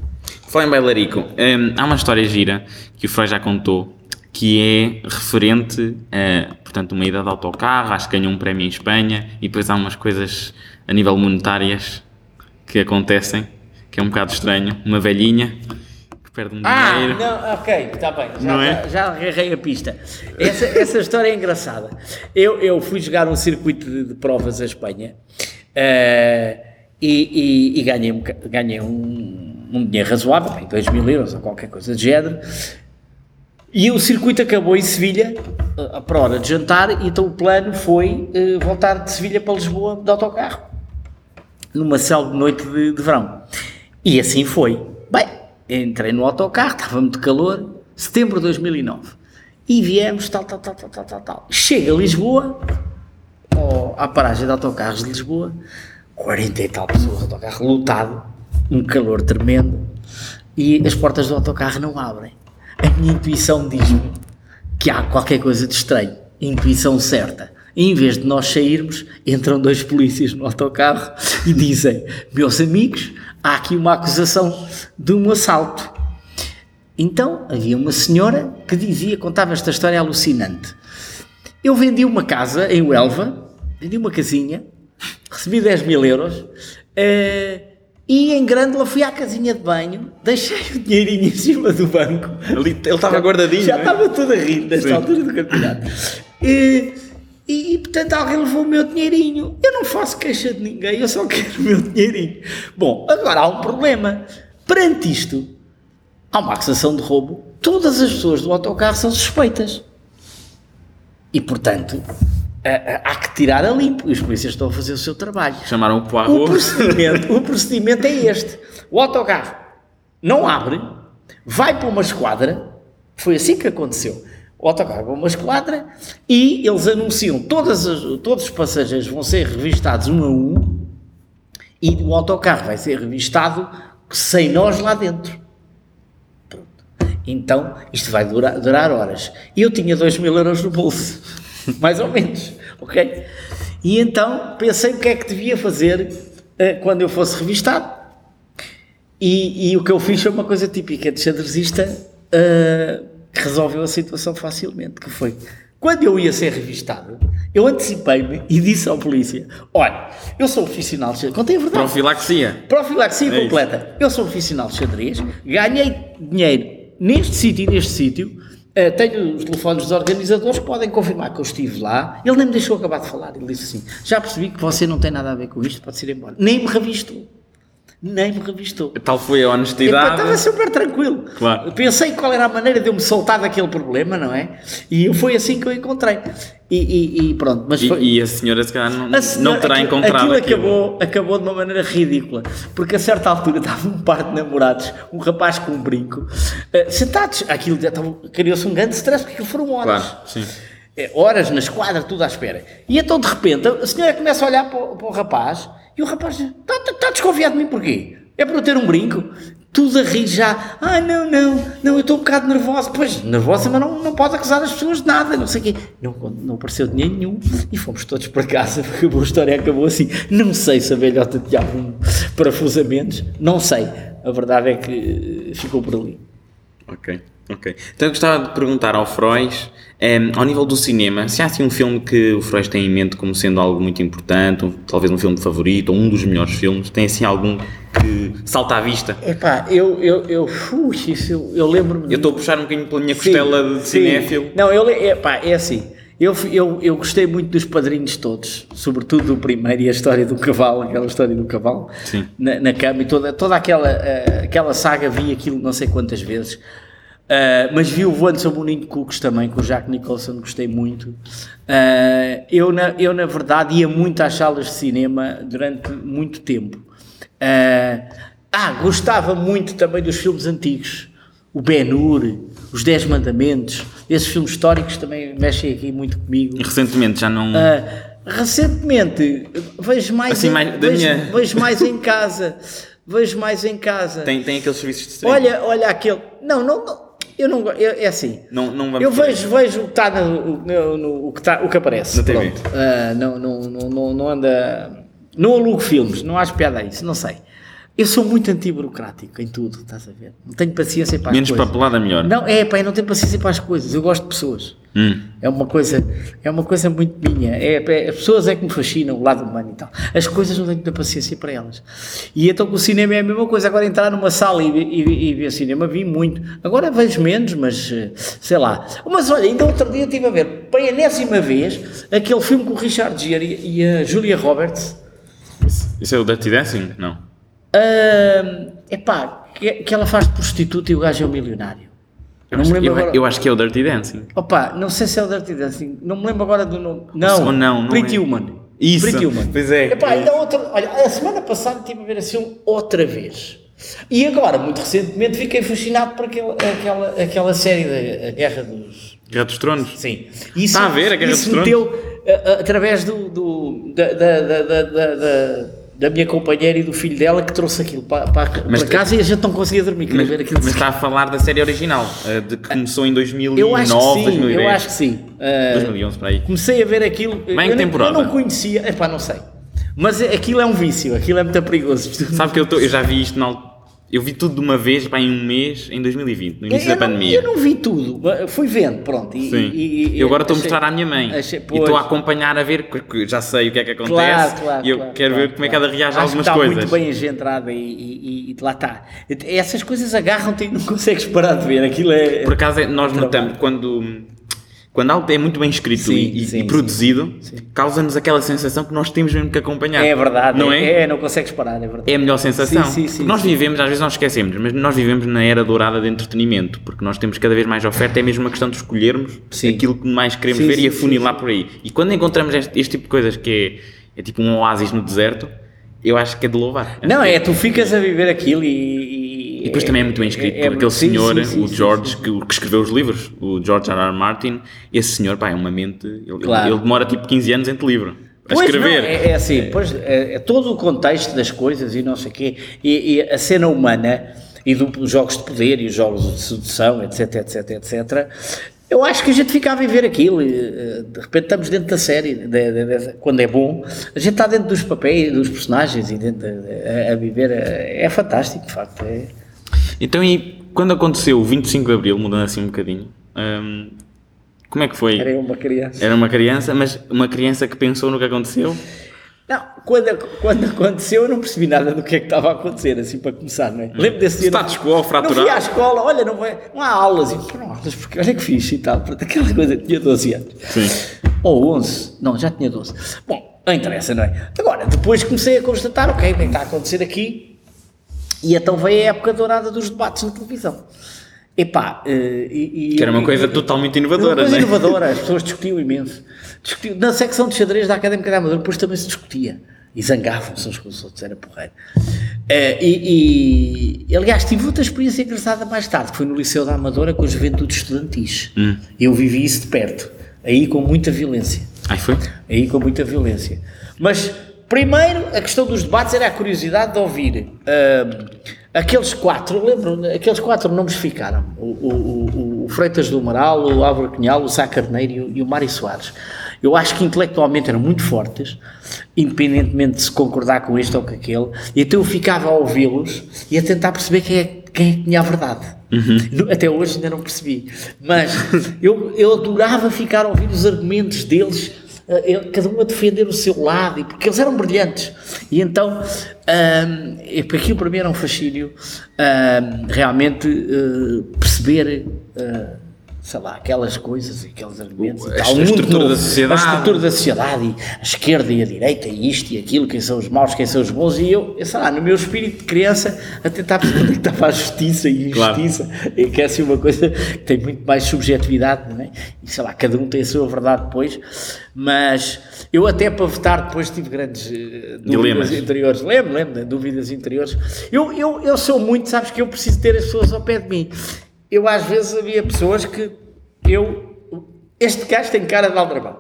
Falar em bailarico, hum, há uma história gira que o Freud já contou, que é referente a, portanto, uma ida de autocarro, acho que ganhou um prémio em Espanha, e depois há umas coisas a nível monetárias que acontecem, que é um bocado estranho. Uma velhinha perde um Ah, dinheiro. não, ok, está bem, já, Não é? já, agarrei a pista. Essa, essa história é engraçada. Eu, eu fui jogar um circuito de, de provas à Espanha eh, e, e- e ganhei, um, ganhei um, um dinheiro razoável, bem, 2 mil euros ou qualquer coisa de género. E o circuito acabou em Sevilha, eh, para a hora de jantar, e então o plano foi eh, voltar de Sevilha para Lisboa de autocarro numa célebre noite de, de verão. E assim foi. Bem, entrei no autocarro, estava muito calor, setembro de 2009. E viemos, tal, tal, tal, tal, tal, tal. Chega a Lisboa, ao- à paragem de autocarros de Lisboa, 40 e tal pessoas, autocarro lotado, um calor tremendo, e as portas do autocarro não abrem. A minha intuição diz-me que há qualquer coisa de estranho, intuição certa. Em vez de nós sairmos, entram dois polícias no autocarro e dizem: Meus amigos, há aqui uma acusação de um assalto. Então havia uma senhora que dizia, contava esta história alucinante. Eu vendi uma casa em Huelva, vendi uma casinha, recebi 10 mil euros eh, e em Grândola fui à casinha de banho, deixei o dinheirinho em cima do banco. Ele estava guardadinho, Já é? estava tudo a rir nesta Sim. altura do campeonato. E, e, e, portanto alguém levou o meu dinheirinho. Eu não faço queixa de ninguém, eu só quero o meu dinheirinho. Bom, agora há um problema. Perante isto, há uma acusação de roubo. Todas as pessoas do autocarro são suspeitas. E, portanto, há que tirar a limpo. E os polícias estão a fazer o seu trabalho. Chamaram o O Poirot. procedimento, o procedimento é este: o autocarro não abre, vai para uma esquadra. Foi assim que aconteceu. O autocarro para uma esquadra e eles anunciam todas as- todos os passageiros vão ser revistados um a um e o autocarro vai ser revistado sem nós lá dentro. Pronto. Então isto vai durar, durar horas. Eu tinha 2 mil euros no bolso, mais ou menos, ok? E então pensei o que é que devia fazer eh, quando eu fosse revistado. E, e o que eu fiz foi uma coisa típica de xadrezista eh, que resolveu a situação facilmente, que foi, quando eu ia ser revistado, eu antecipei-me e disse ao polícia, olha, eu sou profissional de xadrez, contei a verdade. Profilaxia. Profilaxia É isso. completa. Eu sou profissional de xadrez, ganhei dinheiro neste sítio e neste sítio. eh, tenho os telefones dos organizadores que podem confirmar que eu estive lá. Ele nem me deixou acabar de falar. Ele disse assim: Já percebi que você não tem nada a ver com isto, pode-se ir embora. Nem me revistou. Nem me revistou. Tal foi a honestidade. Estava super tranquilo. Claro. Pensei qual era a maneira de eu me soltar daquele problema, não é? E foi assim que eu encontrei. E, e- e pronto, mas E, foi. e a senhora, se calhar, não, senhora- não terá aquilo- encontrado aquilo. aquilo. Acabou, acabou de uma maneira ridícula, porque a certa altura estava um par de namorados, um rapaz com um brinco, eh, sentados. Aquilo criou-se um grande stress, porque aquilo foram horas. Claro, sim. Eh, horas na esquadra, tudo à espera. E então, de repente, a senhora começa a olhar para o, para o rapaz e o rapaz Está tá desconfiado de mim porquê? É para eu ter um brinco? Tudo a rir já. Ah, não, não, não, eu estou um bocado nervosa. Pois, nervosa, mas não, não pode acusar as pessoas de nada, não sei o quê. Não, não apareceu dinheiro nenhum e fomos todos para casa. Acabou a história, acabou assim. Não sei se a velhota tinha algum parafusamentos, não sei. A verdade é que eh, ficou por ali. Ok, ok. Então eu gostava de perguntar ao Frois, em, ao nível do cinema, se há assim um filme que o Frois tem em mente como sendo algo muito importante, um- talvez um filme favorito, ou um dos melhores filmes, tem assim algum que salta à vista? Epá, eu, eu, eu, ui, isso eu, eu lembro-me. Eu estou a puxar um bocadinho pela minha Sim, costela de cinéfilo. Não, eu, é, pá, é assim. Eu, fui- eu, eu gostei muito dos padrinhos todos, sobretudo do primeiro e a história do cavalo, aquela história do cavalo na, na cama e toda, toda aquela, eh, aquela saga, vi aquilo não sei quantas vezes. Ah, mas vi o Voando sobre o Ninho de Cucos também, com o Jack Nicholson, gostei muito. Ah, eu, na, eu, na verdade, ia muito às salas de cinema durante muito tempo. Ah, ah, gostava muito também dos filmes antigos. O Ben-Hur, Os Dez Mandamentos, esses filmes históricos também mexem aqui muito comigo. E recentemente já não. Recentemente vejo mais, Assim, em, mais vejo, minha- vejo mais em casa vejo mais em casa. Tem, tem aqueles serviços de streaming. Olha, olha aquele. Não, não, não, eu não eu- É assim. Não, não Eu vejo, vejo o que está no, no- o que tá- o que aparece. Na TV. Pronto. Ah, não, não, não, não, anda. Não alugo filmes, não acho piada a isso, não sei. Eu sou muito antiburocrático em tudo, estás a ver? Não tenho paciência para as Menos coisas. papelada, melhor. Não, é, pá, eu não tenho paciência para as coisas. Eu gosto de pessoas. Hum. É uma coisa, é uma coisa muito minha. É, é- as pessoas é que me fascinam, o lado humano e tal. As coisas não tenho muita paciência para elas. E então com o cinema é a mesma coisa. Agora entrar numa sala e, ver- e, e ver cinema vi muito. Agora vejo menos, mas eh, sei lá. Mas olha, ainda outro dia estive a ver, pela enésima vez, aquele filme com o Richard Gere e, a Julia Roberts. Isso é o Dirty Dancing? Não. É epá, que, que ela faz de prostituta e o gajo é um milionário. Eu, Não acho, me lembro eu- agora. eu acho que é o Dirty Dancing. Opa, não sei se é o Dirty Dancing, não me lembro agora do nome. Não, Ou não, não Pretty é. Human. Isso, Pretty Human. pois é. Epá, ainda outra, olha, a semana passada estive a ver assim um outra vez. E agora, muito recentemente, fiquei fascinado por aquele, aquela, aquela série da Guerra dos. Guerra dos Tronos. Sim. Está a ver a Guerra isso dos meteu a- a- através do, do- da, da, da, da, da- minha companheira e do filho dela que trouxe aquilo para, para, Mas para casa e a gente não conseguia dormir. Mas, ver aquilo. mas está a falar da série original, eh, de que começou em 2009, eu acho que sim, 2010. eu acho que sim. Ah, 2011, para aí. Comecei a ver aquilo. Vai em eu, não- temporada? eu não conhecia, epá, não sei. Mas aquilo é um vício, aquilo é muito perigoso. Sabe que eu, tô- eu já vi isto na al- Eu vi tudo de uma vez, pá, em um mês, em 2020, no início eu, da não, pandemia. eu não vi tudo, fui vendo, pronto. E, Sim. e- e- eu agora estou a mostrar à minha mãe. achei- e pois. estou a acompanhar a ver, porque já sei o que é que acontece. Claro, claro, e eu claro, quero claro, ver como é que ela reage a algumas está coisas. muito bem agendrada e, e- e lá está. Essas coisas agarram-te e não consegues parar de ver. Aquilo é. Por acaso, é- nós Trabalho. notamos quando, quando algo é muito bem escrito Sim, e, e sim, produzido, causa-nos aquela sensação que nós temos mesmo que acompanhar. É verdade, não é? é? não consegues parar, é verdade. É a melhor sensação. Sim, sim, sim, Porque nós vivemos, às vezes nós esquecemos, mas nós vivemos na era dourada de entretenimento, porque nós temos cada vez mais oferta, é mesmo uma questão de escolhermos aquilo que mais queremos ver e afunilar por aí. E quando encontramos este, este tipo de coisas que é, é tipo um oásis no deserto, eu acho que é de louvar. Não, é, tu ficas a viver aquilo e. E depois também é muito bem escrito é- é- aquele sim, senhor, sim, sim, o George. Que, que escreveu os livros, o George R. R. Martin. Esse senhor, pá, é uma mente. Ele, Claro. ele demora tipo 15 anos entre livro a Pois escrever. não, é, é assim, pois, é, é todo o contexto das coisas e não sei o quê, e, e a cena humana e do- dos jogos de poder e os jogos de sedução, etc, etc, etc. Eu acho que a gente fica a viver aquilo, e, eh, de repente estamos dentro da série, de- de- de- quando é bom, a gente está dentro dos papéis, dos personagens e dentro de- de- a, a viver, é, é fantástico, de facto. É. Então, e quando aconteceu o 25 de Abril, mudando assim um bocadinho, hum, como é que foi? Era uma criança. Era uma criança, mas uma criança que pensou no que aconteceu. Não, quando, quando aconteceu eu não percebi nada do que é que estava a acontecer, assim para começar, não é? Lembro desse dia. Status quo fraturado. Não fui à escola, olha, não, vai, não há aulas. E, não há aulas, porque olha que fixe e tal. Pronto, aquela coisa, tinha 12 anos. Sim. Ou 11, não, já tinha 12. Bom, não interessa, não é? Agora, depois comecei a constatar, ok, o que é que está a acontecer aqui? E então veio a época dourada dos debates na televisão. Epá, eh, e, e- Que era uma coisa e- totalmente uma inovadora, coisa não é? inovadora, as pessoas discutiam imenso. Discutiam, na secção de xadrez da Académica da Amadora, depois também se discutia. E zangavam-se uns com os outros, era porreiro. Eh, e, e, aliás, tive outra experiência engraçada mais tarde, que foi no Liceu da Amadora com a juventude estudantis. Hum. Eu vivi isso de perto, aí com muita violência. Ai, foi? Aí com muita violência. Mas, primeiro, a questão dos debates era a curiosidade de ouvir ahm, aqueles quatro, lembram? Aqueles quatro nomes ficaram: o, o, o- o Freitas do Amaral, o Álvaro Cunhal, o Sá Carneiro e o, e o Mário Soares. Eu acho que intelectualmente eram muito fortes, independentemente de se concordar com este ou com aquele, e então eu ficava a ouvi-los e a tentar perceber quem é, quem é que tinha a verdade. No- Até hoje ainda não percebi. Mas eu, eu adorava ficar a ouvir os argumentos deles, ele- cada um a defender o seu lado, porque eles eram brilhantes. E então, para aquilo para mim era um fascínio, ahm, realmente eh, perceber. eh, sei lá, aquelas coisas e aqueles argumentos O- e tal, a estrutura novo. da sociedade. A estrutura da sociedade, e a esquerda e a direita, e isto e aquilo, quem são os maus, quem são os bons, e eu, eu sei lá, no meu espírito de criança, a tentar perceber onde é que estava a justiça e Claro. injustiça, e que é assim uma coisa que tem muito mais subjetividade, não é? E sei lá, cada um tem a sua verdade depois, mas eu até para votar depois tive grandes eh, dúvidas interiores, lembro, lembro, de dúvidas interiores. Eu, eu, eu sou muito, sabes que eu preciso ter as pessoas ao pé de mim. Eu às vezes havia pessoas que eu, este gajo tem cara de aldrabão,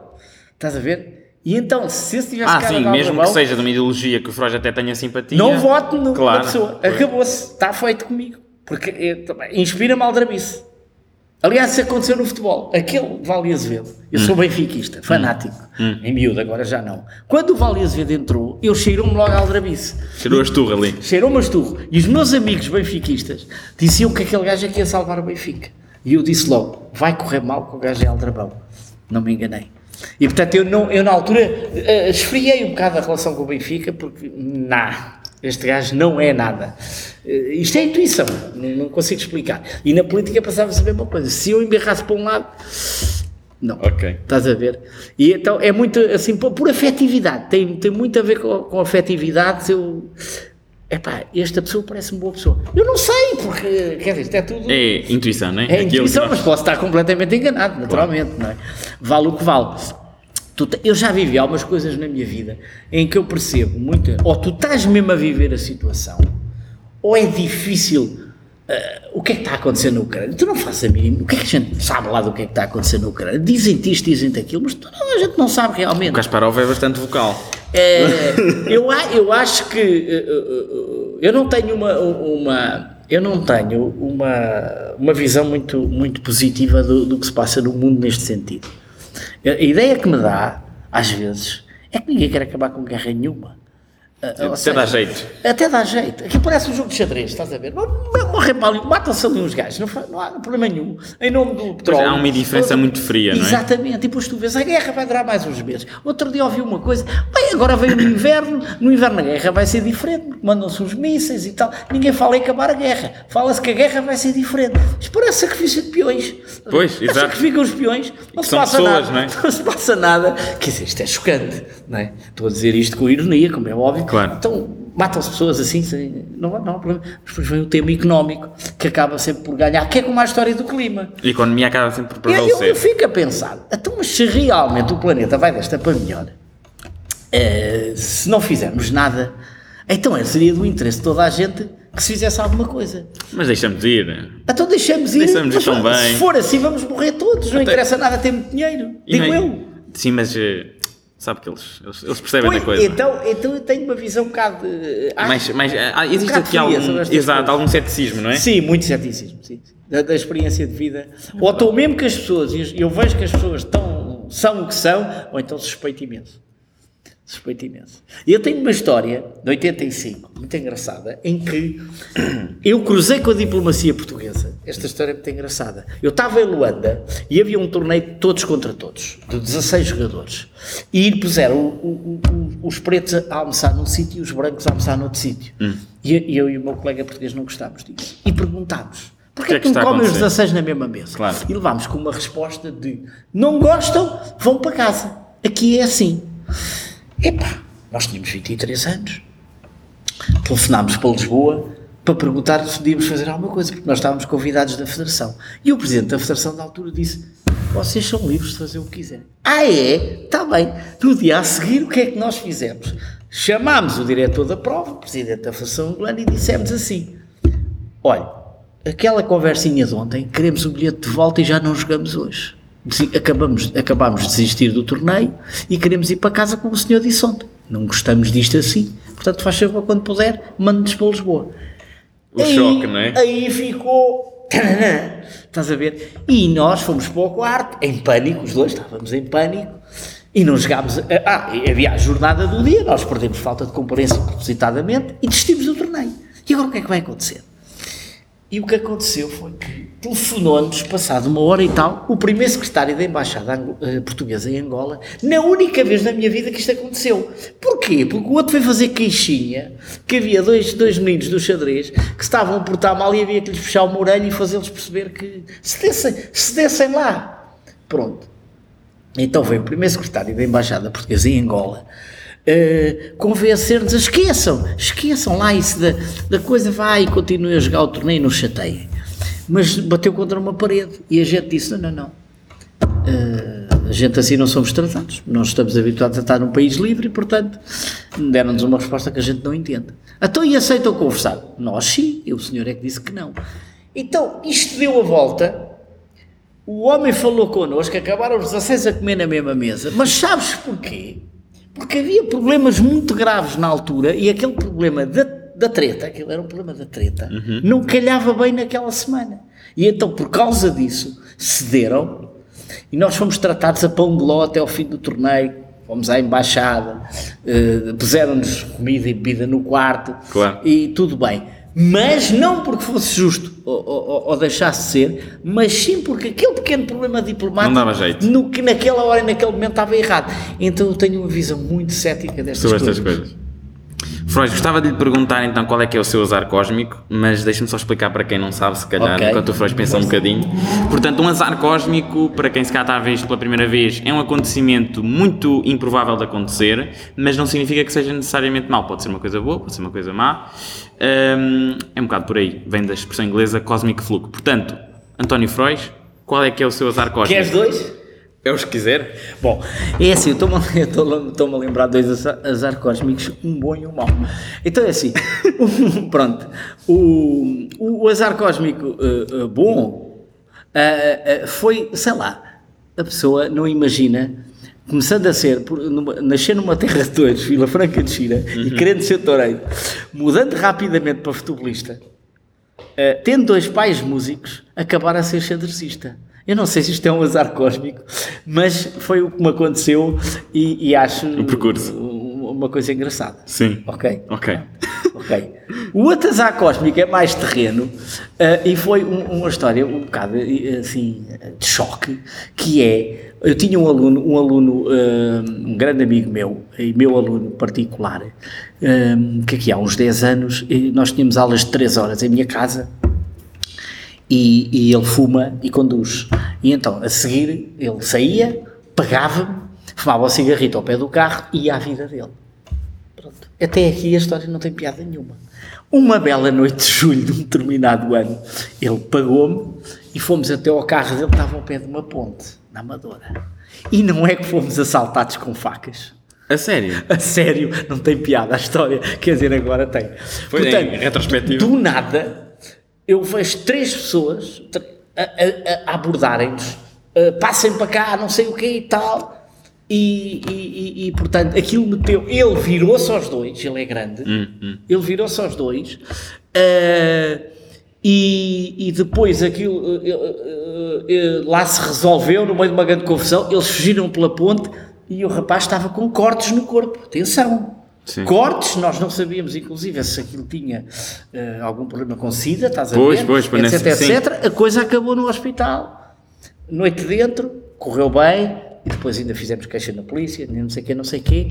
estás a ver? E então, se esse tivesse Ah, cara sim, de mesmo que seja de uma ideologia que o Freud até tenha simpatia. Não voto no, Claro. na pessoa. Acabou-se. Está feito comigo. Porque inspira-me aldrabice. Aliás, isso aconteceu no futebol. Aquele Vale Azevedo, eu Hum. sou benfiquista, fanático, em miúdo, agora já não. Quando o Vale Azevedo entrou, eu cheirou-me logo a aldrabice. Cheirou a esturra ali. Cheirou-me a esturro. E os meus amigos benfiquistas diziam que aquele gajo é que ia salvar o Benfica. E eu disse logo, vai correr mal que o gajo é aldrabão. Não me enganei. E portanto eu, não, eu na altura eh, esfriei um bocado a relação com o Benfica porque, não, este gajo não é nada. Eh, isto é intuição, não, não consigo explicar. E na política passava-se a mesma coisa. Se eu emberrasse para um lado, não. Ok. Estás a ver? E então é muito assim, por, por afetividade, tem, tem muito a ver com, com afetividade. Eu. Epá, esta pessoa parece-me boa pessoa. Eu não sei, porque, quer dizer, isto é tudo. É intuição, não é? É Aquilo intuição, nós- mas posso estar completamente enganado, naturalmente, não é? Vale o que vale. Eu já vivi algumas coisas na minha vida em que eu percebo muito, ou tu estás mesmo a viver a situação, ou é difícil. ah, o que é que está a acontecer na Ucrânia? Tu não fazes a mínima. O que é que a gente sabe lá do que é que está a acontecer na Ucrânia? Dizem-te isto, dizem-te aquilo, mas tu não, a gente não sabe realmente. O Kasparov é bastante vocal. É, eu, eu acho que eh, eh, eu não tenho uma, uma eu não tenho uma, uma visão muito, muito positiva do, do que se passa no mundo neste sentido. A ideia que me dá, às vezes, é que ninguém quer acabar com guerra nenhuma. Até seja, dá jeito. Até dá jeito. Aqui parece um jogo de xadrez, estás a ver? Morrem para ali, matam-se ali uns gajos, não, há problema nenhum. Em nome do petróleo. há uma indiferença muito fria, não é? Exatamente. E depois tu vês, a guerra vai durar mais uns meses. Outro dia ouvi uma coisa, bem, agora veio o inverno, no inverno a guerra vai ser diferente, mandam-se uns mísseis e tal. Ninguém fala em acabar a guerra. Fala-se que a guerra vai ser diferente. Isto parece sacrifício de peões. Pois, Mas exato. Sacrificam os peões, não se passa pessoas, nada. não é? Não se passa nada. Quer dizer, isto é chocante, não é? Estou a dizer isto com ironia, como é óbvio. Claro. Então, matam-se pessoas assim, sem- não, há- não há problema. Mas depois vem o tema económico, que acaba sempre por ganhar, que é como a história do clima. A economia acaba sempre por Eu, eu, eu prevalecer. fico a pensar, então, mas se realmente o planeta vai desta para melhor, eh, se não fizermos nada, então é, seria do interesse de toda a gente que se fizesse alguma coisa. Mas deixamos de ir. Então deixamos ir. Deixamos ir tão bem. Se for assim, vamos morrer todos. Não interessa nada ter muito dinheiro. E Digo eu. Sim, mas eh, sabe que eles, eles, eles percebem Pois, da coisa. então, então eu tenho uma visão um bocado. de- acho- Mas, mas ah, existe bocado aqui algum, exato, coisas. algum ceticismo, não é? Sim, muito ceticismo, sim. Da, da experiência de vida. Ou estou mesmo que as pessoas, e eu vejo que as pessoas estão, são o que são, ou então suspeito imenso. Suspeito imenso. E eu tenho uma história, de 85, muito engraçada, em que eu cruzei com a diplomacia portuguesa. Esta história é muito engraçada. Eu estava em Luanda e havia um torneio de todos contra todos, de 16 jogadores. E puseram o- o- o- os pretos a almoçar num sítio e os brancos a almoçar noutro sítio. E eu- e eu e o meu colega português não gostámos disso. E perguntámos. Porquê que é que que não comem os acontecer? 16 na mesma mesa? Claro. E levámos com uma resposta de não gostam, vão para casa. Aqui é assim. Epá, nós tínhamos 23 anos. Telefonámos para Lisboa para perguntar se podíamos fazer alguma coisa, porque nós estávamos convidados da Federação. E o Presidente da Federação, na altura, disse: Vocês são livres de fazer o que quiserem. Ah, é? Está bem. No dia a seguir, o que é que nós fizemos? Chamámos o diretor da prova, o Presidente da Federação Angolana, e dissemos assim: Olha, aquela conversinha de ontem, queremos o bilhete de volta e já não jogamos hoje. Acabamos, acabamos de desistir do torneio e queremos ir para casa como o senhor disse ontem. Não gostamos disto assim. Portanto, faz favor, quando puder, mande-nos para Lisboa. O choque, não é? Aí ficou. Taranã, Estás a ver? E nós fomos para o quarto, em pânico, os dois estávamos em pânico, e não jogámos. a- Ah, havia a jornada do dia, nós perdemos falta de comparência propositadamente e desistimos do torneio. E agora o que é que vai acontecer? E o que aconteceu foi que telefonou-nos, passado uma hora e tal, o primeiro secretário da Embaixada eh, Portuguesa em Angola, na única vez na minha vida que isto aconteceu. Porquê? Porque o outro foi fazer queixinha, que havia dois, dois meninos do xadrez que estavam a portar mal e havia que lhes puxar uma orelha e fazê-los perceber que se dessem, se dessem lá. Pronto. Então veio o primeiro secretário da Embaixada Portuguesa em Angola eh, convencer-nos esqueçam, esqueçam lá isso da, da coisa, vai e continuem a jogar o torneio, não chateiem. Mas bateu contra uma parede e a gente disse: não, não, não. Eh, a gente assim não somos tratados, nós estamos habituados a estar num país livre e, portanto, deram-nos uma resposta que a gente não entende. Então, e aceitam conversar? Nós sim, e o senhor é que disse que não. Então, isto deu a volta O homem falou connosco, acabaram os 16 a comer na mesma mesa. Mas sabes porquê? Porque havia problemas muito graves na altura e aquele problema da, da treta, aquele era um problema da treta, não calhava bem naquela semana. E então, por causa disso, cederam e nós fomos tratados a pão de ló até ao fim do torneio. Fomos à embaixada, eh, puseram-nos comida e bebida no quarto Claro. e tudo bem. Mas não porque fosse justo ou, ou- ou deixasse de ser, mas sim porque aquele pequeno problema diplomático Não dava jeito. no que naquela hora e naquele momento estava errado. Então eu tenho uma visão muito cética destas sobre coisas. estas coisas. Freud, gostava de lhe perguntar então qual é que é o seu azar cósmico, mas deixa-me só explicar para quem não sabe, se calhar, Ok. enquanto o Freud pensa um bocadinho. Portanto, um azar cósmico, para quem se cá está a ver isto pela primeira vez, é um acontecimento muito improvável de acontecer, mas não significa que seja necessariamente mau. Pode ser uma coisa boa, pode ser uma coisa má. Hum, é um bocado por aí, vem da expressão inglesa cosmic fluke. Portanto, António Freud, qual é que é o seu azar cósmico? Queres dois? É os que quiser. Bom, é assim, eu estou-me a- lembrar de dois azar, cósmicos, um bom e um mau. Então é assim, pronto, o, o azar cósmico eh, eh, bom eh, foi, sei lá, a pessoa não imagina, começando a ser, por, numa, nascer numa terra de todos, Vila Franca de Xira, e querendo ser toureiro, mudando rapidamente para futebolista, Uh, tendo dois pais músicos, acabar a ser xadrecista. Eu não sei se isto é um azar cósmico, mas foi o que me aconteceu e, e acho O percurso. uma coisa engraçada. Sim. Ok? Ok. Ok. O outro azar cósmico é mais terreno uh, e foi um- uma história um bocado uh, assim de choque, que é, eu tinha um aluno, um aluno, uh, um grande amigo meu, e meu aluno particular, que aqui há uns 10 anos, nós tínhamos aulas de 3 horas em minha casa, e, e ele fuma e conduz. E então, a seguir, ele saía, pagava-me, fumava o cigarrito ao pé do carro e ia à vida dele. Pronto. Até aqui a história não tem piada nenhuma. Uma bela noite de julho de um determinado ano, ele pagou-me e fomos até ao carro dele, estava ao pé de uma ponte, na Amadora. E não é que fomos assaltados com facas. A sério? A sério, não tem piada a história. Quer dizer, agora tem. Foi em retrospectiva. Do nada, eu vejo três pessoas a, a- a abordarem-nos, uh, passem para cá, não sei o que e tal. E, e- e- e, portanto, aquilo meteu. Ele virou-se aos dois, ele é grande. Hum, Ele virou-se aos dois. uh, e, e depois aquilo uh, uh, lá se resolveu no meio de uma grande confusão. Eles fugiram pela ponte e o rapaz estava com cortes no corpo. Atenção! Sim. Cortes, nós não sabíamos, inclusive, se aquilo tinha eh, algum problema com sida, estás a Pois, ver? pois, pois, etc, nesse- etc. A coisa acabou no hospital. Noite dentro, correu bem, e depois ainda fizemos queixa na polícia, nem não sei o quê, não sei o quê.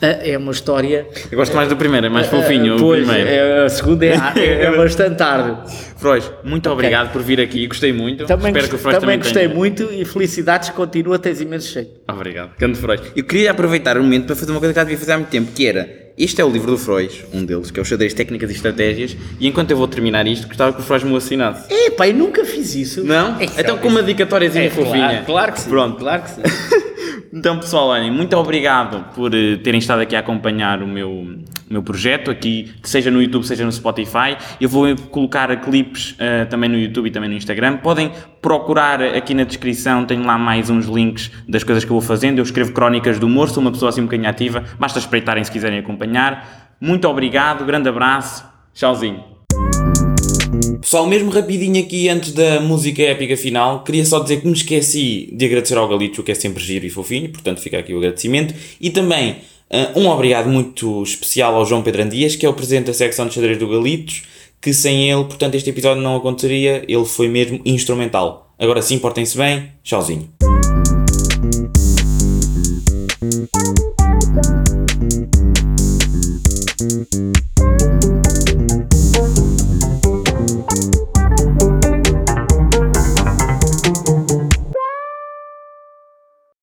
Eh, é uma história... Eu gosto mais do primeiro, é mais fofinho eh, o pois, primeiro. é, a segunda é, é, é bastante tarde. Freud, muito obrigado por vir aqui, gostei muito. Também, Espero que o Freud também também, gostei tenha. muito e felicidades, continua, tens imenso jeito. Obrigado, Canto Freud. Eu queria aproveitar o momento para fazer uma coisa que já devia fazer há muito tempo, que era, este é o livro do Freud, um deles, que é o Xadrez Técnicas e Estratégias, e enquanto eu vou terminar isto, gostava que o Freud me o assinasse. Epá, eu nunca fiz isso. Não? É, então com uma dedicatóriazinha é, fofinha. Claro, claro que sim. Pronto. Claro que sim. Então, pessoal, olhem, muito obrigado por eh, terem estado aqui a acompanhar o meu, meu projeto, aqui, seja no YouTube, seja no Spotify. Eu vou colocar clipes eh, também no YouTube e também no Instagram. Podem procurar aqui na descrição, tenho lá mais uns links das coisas que eu vou fazendo. Eu escrevo crónicas do humor, sou uma pessoa assim um bocadinho ativa. Basta espreitarem se quiserem acompanhar. Muito obrigado, grande abraço, tchauzinho. Pessoal, mesmo rapidinho aqui antes da música épica final, queria só dizer que me esqueci de agradecer ao Galitos, que é sempre giro e fofinho, portanto fica aqui o agradecimento. E também um obrigado muito especial ao João Pedro Andias, que é o presidente da secção de xadrez do Galitos, que sem ele, portanto, este episódio não aconteceria, ele foi mesmo instrumental. Agora sim, portem-se bem, tchauzinho. Thank